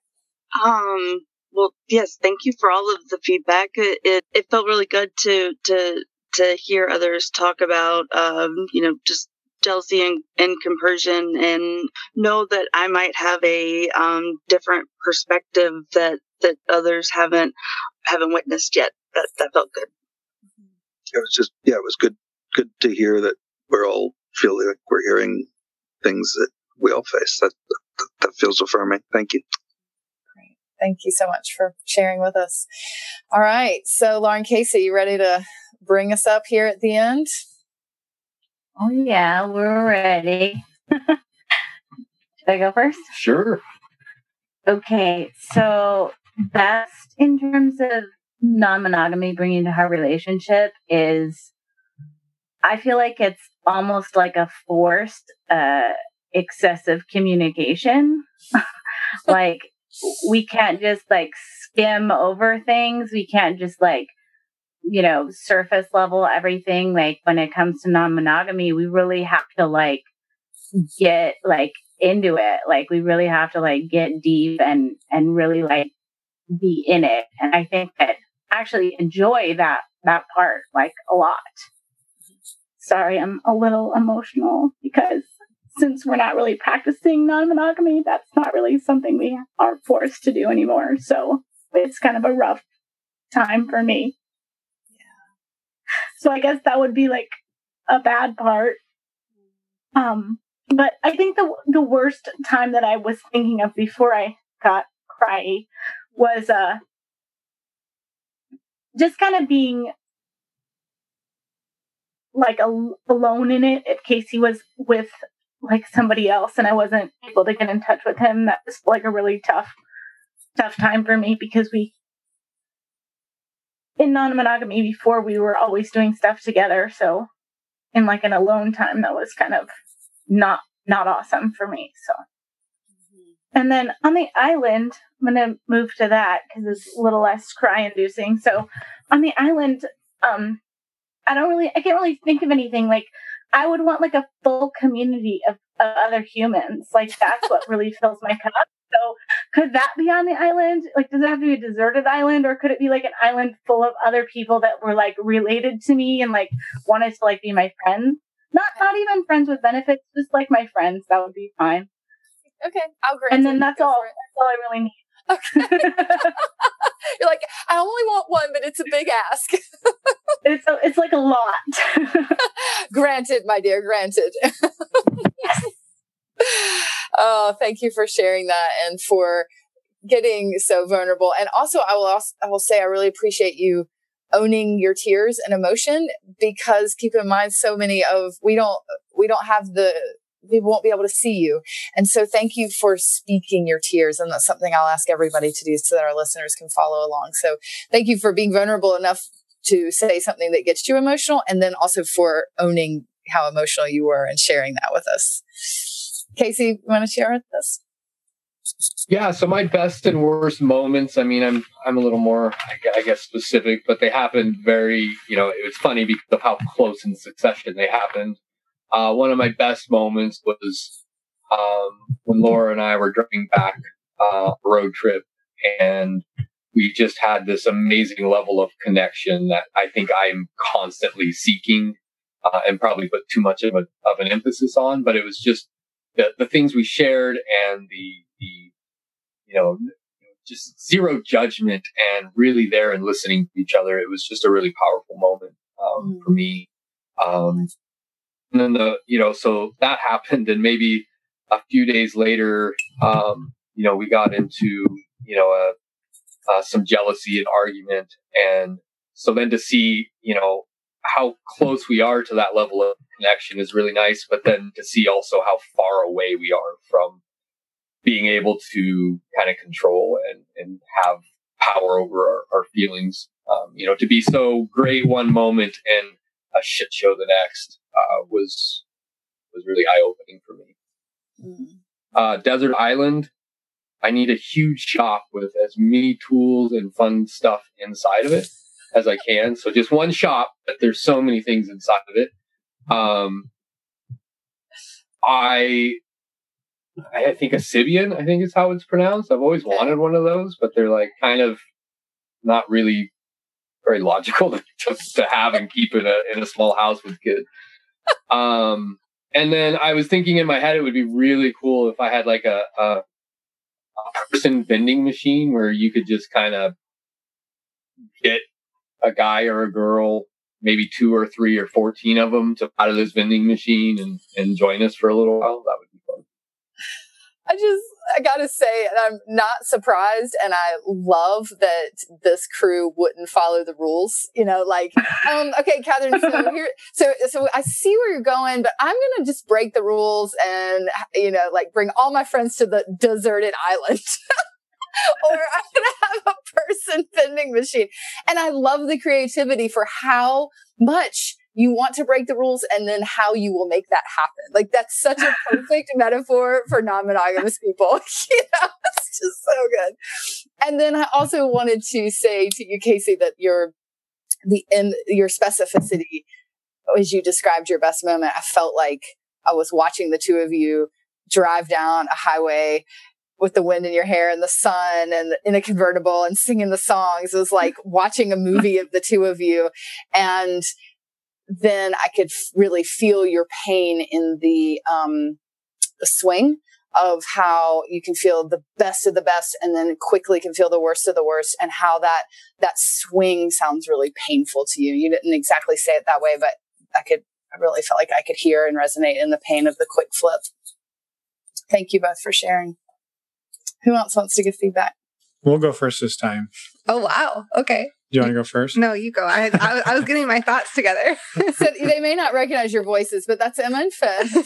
Um, well, yes, thank you for all of the feedback. It, it, it felt really good to, to, to hear others talk about, um, you know, just jealousy and, and compersion and know that I might have a um, different perspective that that others haven't haven't witnessed yet. That that felt good. It was just yeah, it was good good to hear that we're all feeling like we're hearing things that we all face. That that, that feels affirming. Thank you. Great. Thank you so much for sharing with us. All right. So Lauren Casey, you ready to bring us up here at the end? Oh, yeah, we're ready. Should I go first? Sure. Okay, so best in terms of non monogamy bringing to our relationship is I feel like it's almost like a forced uh, excessive communication. like, we can't just like skim over things. We can't just like you know, surface level everything. Like when it comes to non monogamy, we really have to like get like into it. Like we really have to like get deep and, and really like be in it. And I think that actually enjoy that, that part like a lot. Sorry, I'm a little emotional because since we're not really practicing non monogamy, that's not really something we are forced to do anymore. So it's kind of a rough time for me. So I guess that would be like a bad part. Um, but I think the the worst time that I was thinking of before I got cry was uh just kind of being like alone in it if Casey was with like somebody else and I wasn't able to get in touch with him. That was like a really tough tough time for me because we in non-monogamy before we were always doing stuff together. So in like an alone time that was kind of not not awesome for me so. Mm-hmm. and then on the island i'm to move to that because it's a little less cry inducing so on the island um i don't really i can't really think of anything like i would want like a full community of, of other humans. Like that's what really fills my cup so could that be on the island? Like, does it have to be a deserted island or could it be like an island full of other people that were like related to me and like wanted to like be my friends? Not, not even friends with benefits, just like my friends. That would be fine. Okay. I'll grant And then that's all, that's all I really need. Okay. You're like, I only want one, but it's a big ask. it's a, it's like a lot. granted, my dear, granted. yes. Oh, thank you for sharing that and for getting so vulnerable. And also, I will also, I will say I really appreciate you owning your tears and emotion because keep in mind so many of we don't we don't have the we won't be able to see you. And so thank you for speaking your tears. And that's something I'll ask everybody to do so that our listeners can follow along. So thank you for being vulnerable enough to say something that gets you emotional and then also for owning how emotional you were and sharing that with us. Casey, you want to share with us? Yeah, so my best and worst moments. I mean, I'm I'm a little more, I guess, specific, but they happened very. You know, it was funny because of how close in succession they happened. Uh, one of my best moments was um, when Laura and I were driving back uh, road trip, and we just had this amazing level of connection that I think I'm constantly seeking, uh, and probably put too much of, a, of an emphasis on. But it was just the, the things we shared and the the you know just zero judgment and really there and listening to each other. It was just a really powerful moment um, mm. for me. Um, and then the you know so that happened, and maybe a few days later, um, you know, we got into you know a, uh, some jealousy and argument, and so then to see you know how close we are to that level of connection is really nice, but then to see also how far away we are from being able to kind of control and, and have power over our, our feelings. Um, you know, to be so great one moment and a shit show the next uh, was was really eye opening for me. Mm. Uh, Desert Island, I need a huge shop with as many tools and fun stuff inside of it as I can. So just one shop, but there's so many things inside of it. Um, I I think a Sybian, I think is how it's pronounced. I've always wanted one of those, but they're like kind of not really very logical to, to, to have and keep in a in a small house with kids. Um, and then I was thinking in my head it would be really cool if I had like a, a, a person vending machine where you could just kind of get a guy or a girl, maybe two or three or 14 of them to out of this vending machine and, and join us for a little while. That would be fun. I just, I gotta say, I'm not surprised, and I love that this crew wouldn't follow the rules. You know, like, um, okay, Catherine, so here, so so I see where you're going, but I'm gonna just break the rules and you know, like, bring all my friends to the deserted island. or I'm going to have a person vending machine. And I love the creativity for how much you want to break the rules and then how you will make that happen. Like that's such a perfect metaphor for non-monogamous people. you know, it's just so good. And then I also wanted to say to you, Casey, that your the in your specificity as you described your best moment, I felt like I was watching the two of you drive down a highway with the wind in your hair and the sun and in a convertible and singing the songs. It was like watching a movie of the two of you. And then I could really feel your pain in the, um, the swing of how you can feel the best of the best and then quickly can feel the worst of the worst and how that, that swing sounds really painful to you. You didn't exactly say it that way, but I could, I really felt like I could hear and resonate in the pain of the quick flip. Thank you both for sharing. Who else wants to give feedback? We'll go first this time. Oh wow! Okay. Do you want to go first? No, you go. I, I, I was getting my thoughts together. so they may not recognize your voices, but that's Emma and Finn.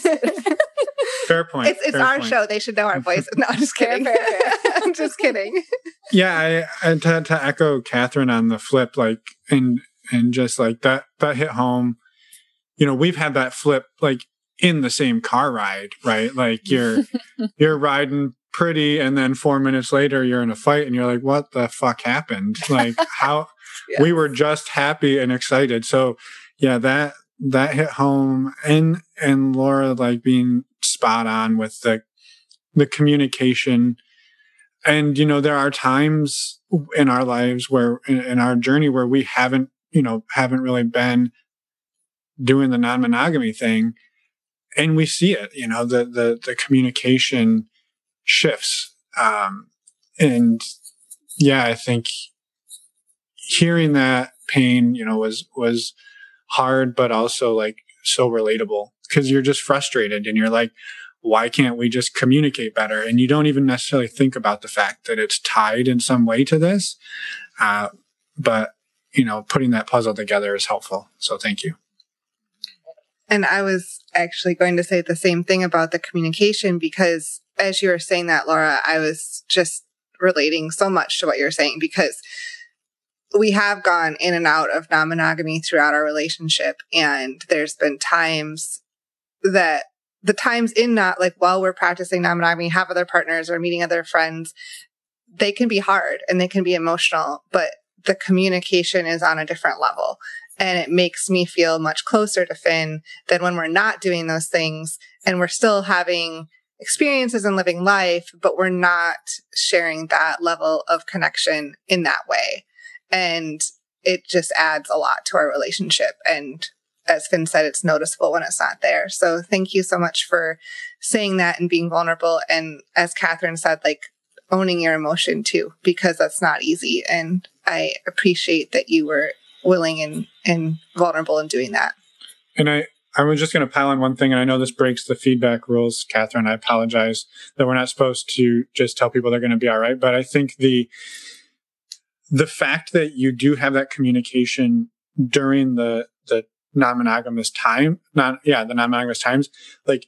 fair point. It's, it's fair our point. show. They should know our voices. No, I'm just kidding. Fair, fair, fair. I'm just kidding. Yeah, I, I to, to echo Catherine on the flip, like and and just like that that hit home. You know, we've had that flip like in the same car ride, right? Like you're you're riding pretty and then four minutes later you're in a fight and you're like what the fuck happened? Like how we were just happy and excited. So yeah that that hit home and and laura like being spot on with the the communication. And you know there are times in our lives where in, in our journey where we haven't you know haven't really been doing the non-monogamy thing and we see it you know the the the communication shifts. Um, and yeah, I think hearing that pain, you know, was, was hard, but also like so relatable because you're just frustrated and you're like, why can't we just communicate better? And you don't even necessarily think about the fact that it's tied in some way to this. Uh, but, you know, putting that puzzle together is helpful. So thank you. And I was actually going to say the same thing about the communication because as you were saying that, Laura, I was just relating so much to what you're saying because we have gone in and out of non monogamy throughout our relationship. And there's been times that the times in not like while we're practicing non monogamy, have other partners or meeting other friends, they can be hard and they can be emotional, but the communication is on a different level. And it makes me feel much closer to Finn than when we're not doing those things and we're still having experiences and living life, but we're not sharing that level of connection in that way. And it just adds a lot to our relationship. And as Finn said, it's noticeable when it's not there. So thank you so much for saying that and being vulnerable. And as Catherine said, like owning your emotion too, because that's not easy. And I appreciate that you were willing and, and vulnerable in doing that. And I, I was just going to pile on one thing, and I know this breaks the feedback rules, Catherine. I apologize that we're not supposed to just tell people they're going to be all right. But I think the the fact that you do have that communication during the the non-monogamous time, not yeah, the non-monogamous times, like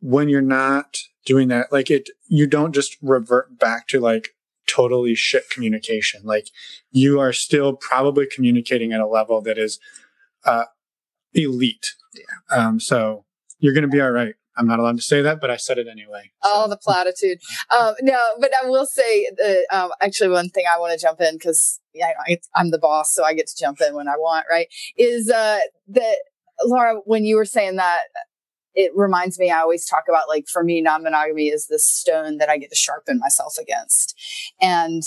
when you're not doing that, like it, you don't just revert back to like totally shit communication. Like you are still probably communicating at a level that is uh, elite. Yeah. Um, so you're going to be all right. I'm not allowed to say that, but I said it anyway. So. Oh, the platitude. Um, no, but I will say that um, actually one thing I want to jump in because yeah, I'm the boss, so I get to jump in when I want. Right? Is uh, that Laura? When you were saying that, it reminds me. I always talk about like for me, non-monogamy is the stone that I get to sharpen myself against, and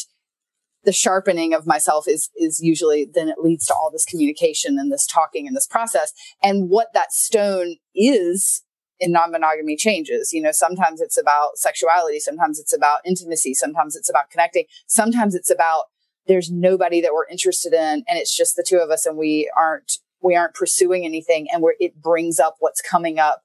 the sharpening of myself is is usually then it leads to all this communication and this talking and this process. And what that stone is in non-monogamy changes. You know sometimes it's about sexuality sometimes it's about intimacy sometimes it's about connecting sometimes it's about there's nobody that we're interested in and it's just the two of us and we aren't we aren't pursuing anything and where it brings up what's coming up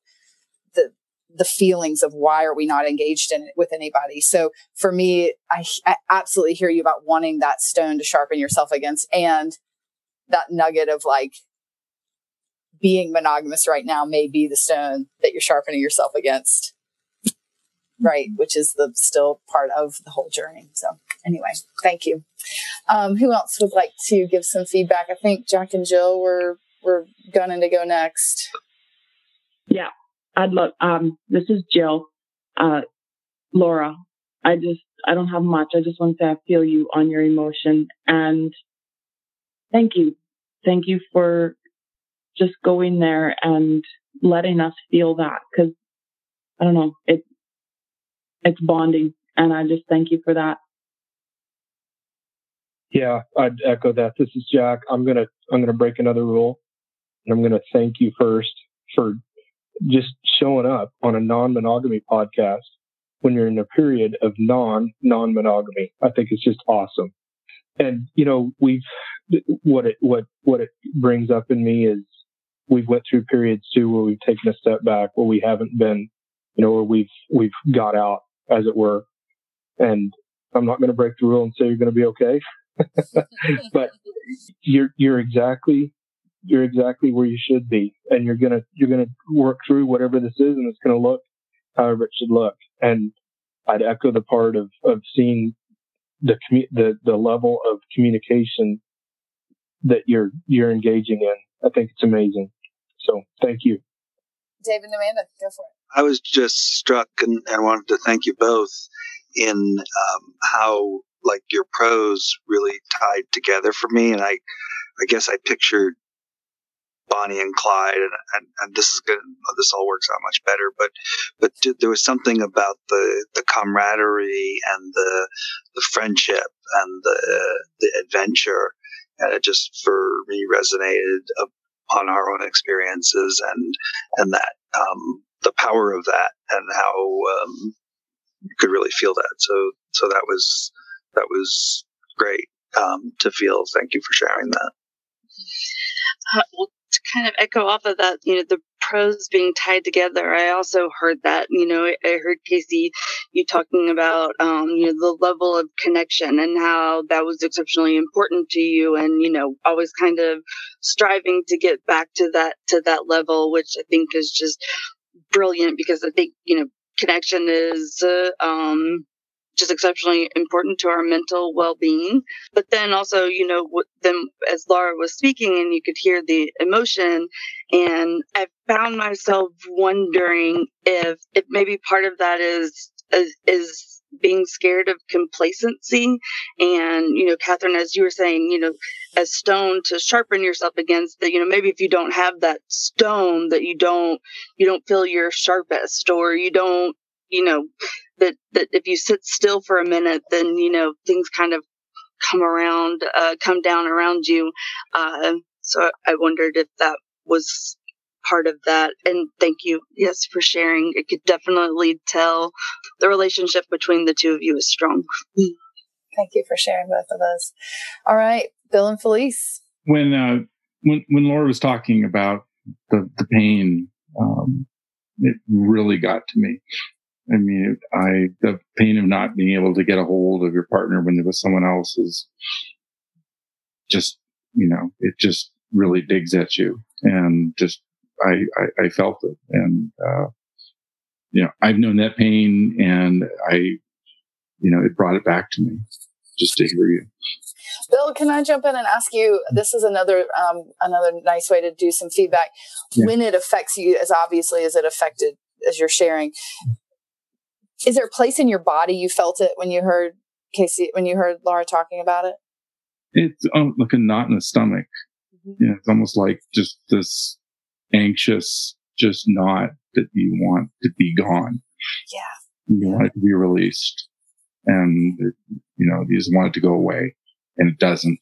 the the feelings of why are we not engaged in it with anybody so for me I, I absolutely hear you about wanting that stone to sharpen yourself against and that nugget of like being monogamous right now may be the stone that you're sharpening yourself against. Right, which is the still part of the whole journey. So anyway, thank you. Um, who else would like to give some feedback? I think Jack and Jill were were gunning to go next. Yeah, I'd love. Um, this is Jill. Uh, Laura, I just I don't have much. I just want to say I feel you on your emotion and thank you, thank you for just going there and letting us feel that because I don't know, it it's bonding, and I just thank you for that. Yeah, I'd echo that. This is Jack. I'm gonna I'm gonna break another rule, and I'm gonna thank you first for just showing up on a non-monogamy podcast when you're in a period of non non-monogamy. I think it's just awesome. And you know, we've what it what what it brings up in me is we've went through periods too where we've taken a step back, where we haven't been, you know, where we've we've got out, as it were. And I'm not going to break the rule and say you're going to be okay, but you're you're exactly you're exactly where you should be, and you're gonna you're gonna work through whatever this is, and it's going to look however it should look. And I'd echo the part of of seeing the the the level of communication that you're you're engaging in. I think it's amazing. So thank you. David and Amanda, go for it. I was just struck and, and wanted to thank you both in um, how like your prose really tied together for me. And I, I guess I pictured Bonnie and Clyde, and, and, and this is good. This all works out much better. But but there was something about the the camaraderie and the the friendship and the the adventure, and it just for me resonated on our own experiences and and that um, the power of that and how um, you could really feel that. So so that was that was great um, to feel. Thank you for sharing that. Uh, well, kind of echo off of that, you know, the pros being tied together, I also heard that, you know, I heard Casey, you talking about, um, you know, the level of connection and how that was exceptionally important to you and, you know, always kind of striving to get back to that, to that level, which I think is just brilliant because I think, you know, connection is, uh, um, just exceptionally important to our mental well-being. But then also you know then as laura was speaking and you could hear the emotion and i found myself wondering if if maybe part of that is is, is being scared of complacency. And you know catherine as you were saying you know as stone to sharpen yourself against that you know maybe if you don't have that stone that you don't you don't feel your sharpest or you don't you know that that if you sit still for a minute then you know things kind of come around uh, come down around you. Uh, so i wondered if that was part of that. And thank you yes for sharing. It could definitely tell the relationship between the two of you is strong. Thank you for sharing both of those. All right bill and felice. When uh when when laura was talking about the the pain um it really got to me I mean, I the pain of not being able to get a hold of your partner when there was someone else is just, you know, it just really digs at you, and just I I, I felt it, and uh, you know, I've known that pain, and I, you know, it brought it back to me just to hear you. Bill, can I jump in and ask you? This is another um, another nice way to do some feedback. Yeah. When it affects you as obviously as it affected as you're sharing, is there a place in your body you felt it when you heard Casey when you heard Laura talking about it? It's um, like a knot in the stomach. Mm-hmm. Yeah, it's almost like just this anxious, just knot that you want to be gone. Yeah, you want it to be released, and you know you just want it to go away, and it doesn't.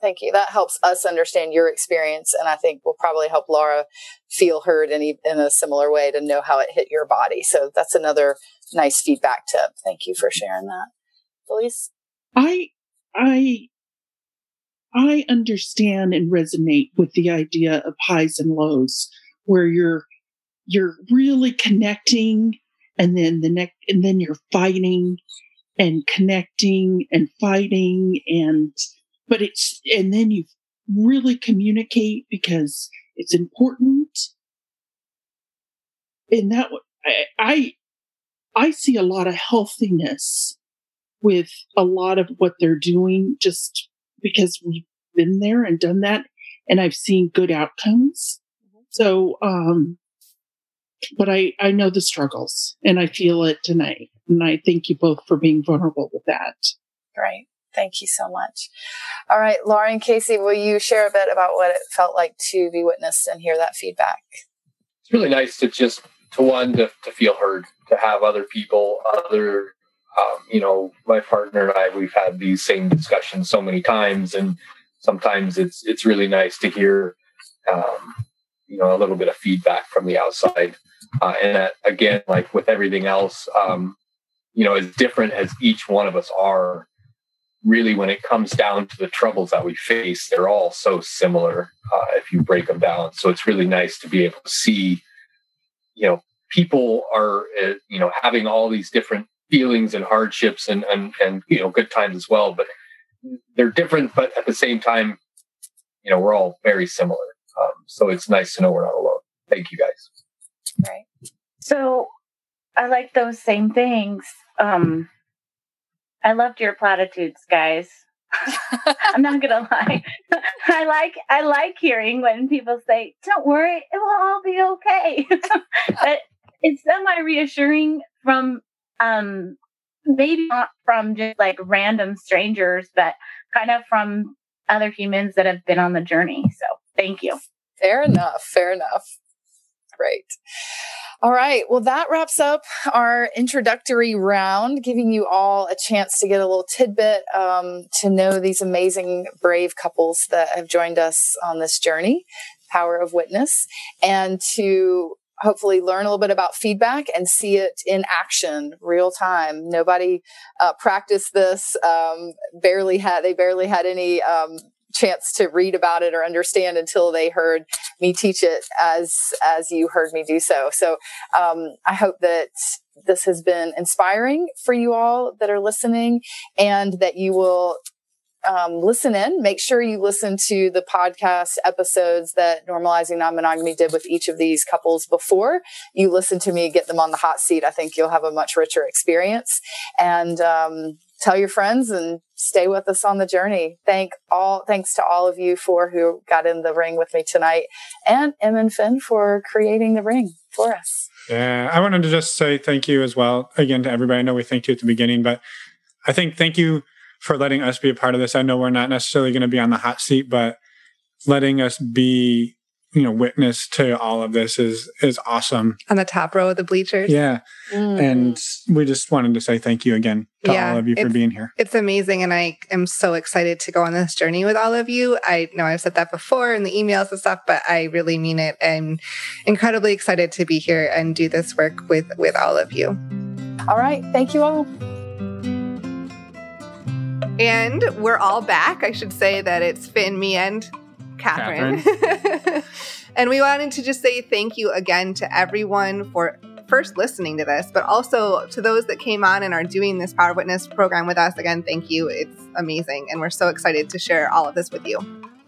Thank you. That helps us understand your experience, and I think will probably help Laura feel heard in, in a similar way to know how it hit your body. So that's another nice feedback tip. Thank you for sharing that, Felice. I I I understand and resonate with the idea of highs and lows, where you're you're really connecting, and then the next, and then you're fighting and connecting and fighting and but it's and then you really communicate because it's important and that I, I i see a lot of healthiness with a lot of what they're doing just because we've been there and done that and i've seen good outcomes mm-hmm. so um but i i know the struggles and i feel it tonight and i thank you both for being vulnerable with that right Thank you so much. All right, Lauren Casey, will you share a bit about what it felt like to be witnessed and hear that feedback? It's really nice to just to one to, to feel heard, to have other people, other um, you know, my partner and I, we've had these same discussions so many times, and sometimes it's it's really nice to hear, um, you know, a little bit of feedback from the outside. Uh, and that, again, like with everything else, um, you know, as different as each one of us are, really, when it comes down to the troubles that we face, they're all so similar uh, if you break them down. So it's really nice to be able to see, you know, people are, uh, you know, having all these different feelings and hardships and, and, and, you know, good times as well. But they're different, but at the same time, you know, we're all very similar. Um, so it's nice to know we're not alone. Thank you guys. Right. So I like those same things. Um, I loved your platitudes, guys. I'm not gonna lie. I like I like hearing when people say, "Don't worry, it will all be okay." but it's semi reassuring from um maybe not from just like random strangers, but kind of from other humans that have been on the journey. So thank you. Fair enough. Fair enough. Great. All right. Well, that wraps up our introductory round, giving you all a chance to get a little tidbit um, to know these amazing, brave couples that have joined us on this journey, Power of Witness, and to hopefully learn a little bit about feedback and see it in action real time nobody uh, practiced this um, barely had they barely had any um, chance to read about it or understand until they heard me teach it as as you heard me do so. So um, I hope that this has been inspiring for you all that are listening, and that you will um, listen in. Make sure you listen to the podcast episodes that Normalizing Non Monogamy did with each of these couples before you listen to me get them on the hot seat. I think you'll have a much richer experience. And um, tell your friends and stay with us on the journey. Thank all, thanks to all of you for who got in the ring with me tonight, and Em and Finn for creating the ring for us. Yeah, I wanted to just say thank you as well again to everybody. I know we thanked you at the beginning, but I think thank you for letting us be a part of this. I know we're not necessarily going to be on the hot seat, but letting us be, you know, witness to all of this is is awesome. On the top row of the bleachers. Yeah. Mm. And we just wanted to say thank you again to yeah, all of you for being here. It's amazing. And I am so excited to go on this journey with all of you. I know I've said that before in the emails and stuff, but I really mean it. I'm incredibly excited to be here and do this work with with all of you. All right. Thank you all. And we're all back. I should say that it's Finn, me, and Catherine. Catherine. and we wanted to just say thank you again to everyone for first listening to this, but also to those that came on and are doing this Power Witness program with us. Again, thank you. It's amazing. And we're so excited to share all of this with you.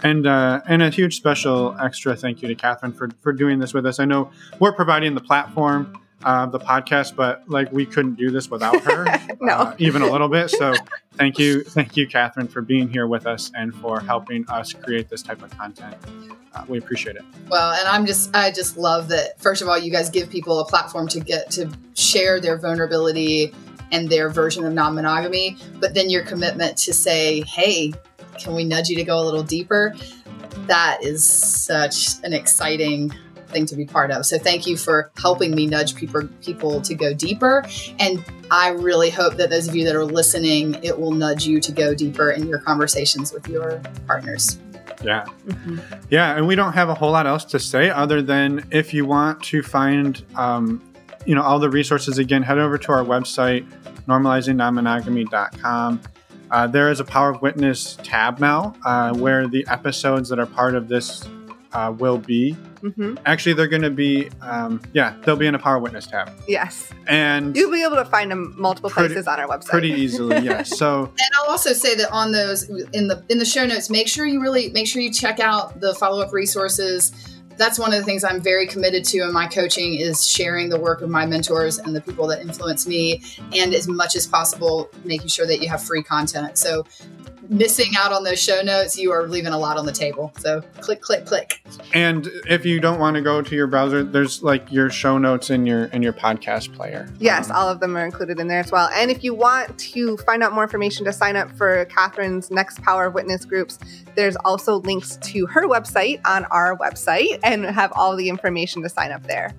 And uh, and a huge special extra thank you to Catherine for, for doing this with us. I know we're providing the platform uh, the podcast, but like we couldn't do this without her, no. uh, even a little bit. So thank you, thank you, Catherine, for being here with us and for helping us create this type of content. Uh, we appreciate it. Well, and I'm just, I just love that. First of all, you guys give people a platform to get to share their vulnerability and their version of non-monogamy, but then your commitment to say, "Hey, can we nudge you to go a little deeper?" That is such an exciting thing to be part of. So thank you for helping me nudge people people to go deeper. And I really hope that those of you that are listening, it will nudge you to go deeper in your conversations with your partners. Yeah. Mm-hmm. Yeah. And we don't have a whole lot else to say other than if you want to find, um, you know, all the resources again, head over to our website, normalizingnonmonogamy.com. Uh, there is a Power of Witness tab now uh, where the episodes that are part of this uh, will be. Mm-hmm. Actually, they're going to be, um, yeah, they'll be in a Power Witness tab. Yes, and you'll be able to find them multiple pretty, places on our website pretty easily. Yes. So, and I'll also say that on those in the in the show notes, make sure you really make sure you check out the follow up resources. That's one of the things I'm very committed to in my coaching is sharing the work of my mentors and the people that influence me, and as much as possible, making sure that you have free content. So missing out on those show notes, you are leaving a lot on the table. So click, click, click. And if you don't want to go to your browser, there's like your show notes in your in your podcast player. Yes, um, all of them are included in there as well. And if you want to find out more information to sign up for Catherine's next Power of Witness groups, there's also links to her website on our website and have all the information to sign up there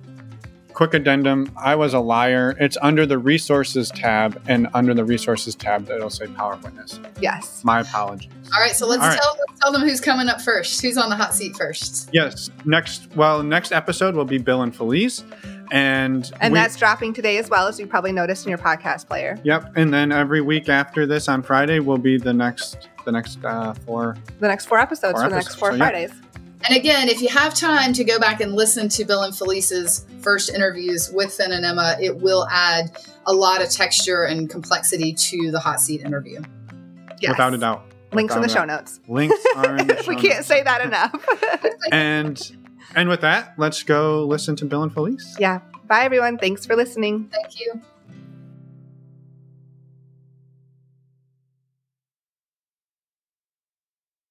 quick addendum I was a liar. It's under the resources tab, and under the resources tab, it'll say Power Witness. Yes. My apologies. All right, so let's, tell, let's tell them who's coming up first. Who's on the hot seat first? Yes. Next, well, next episode will be Bill and Felice. And and we, that's dropping today as well as you probably noticed in your podcast player. Yep. And then every week after this on Friday will be the next the next uh, four the next four episodes four for episodes. the next four so, Fridays. Yeah. And again, if you have time to go back and listen to Bill and Felice's first interviews with Finn and Emma, it will add a lot of texture and complexity to the hot seat interview. Yes. Without a doubt. Links in the show notes. Links are in the show We can't notes. say that enough. and and with that, let's go listen to Bill and Felice. Yeah. Bye everyone. Thanks for listening. Thank you.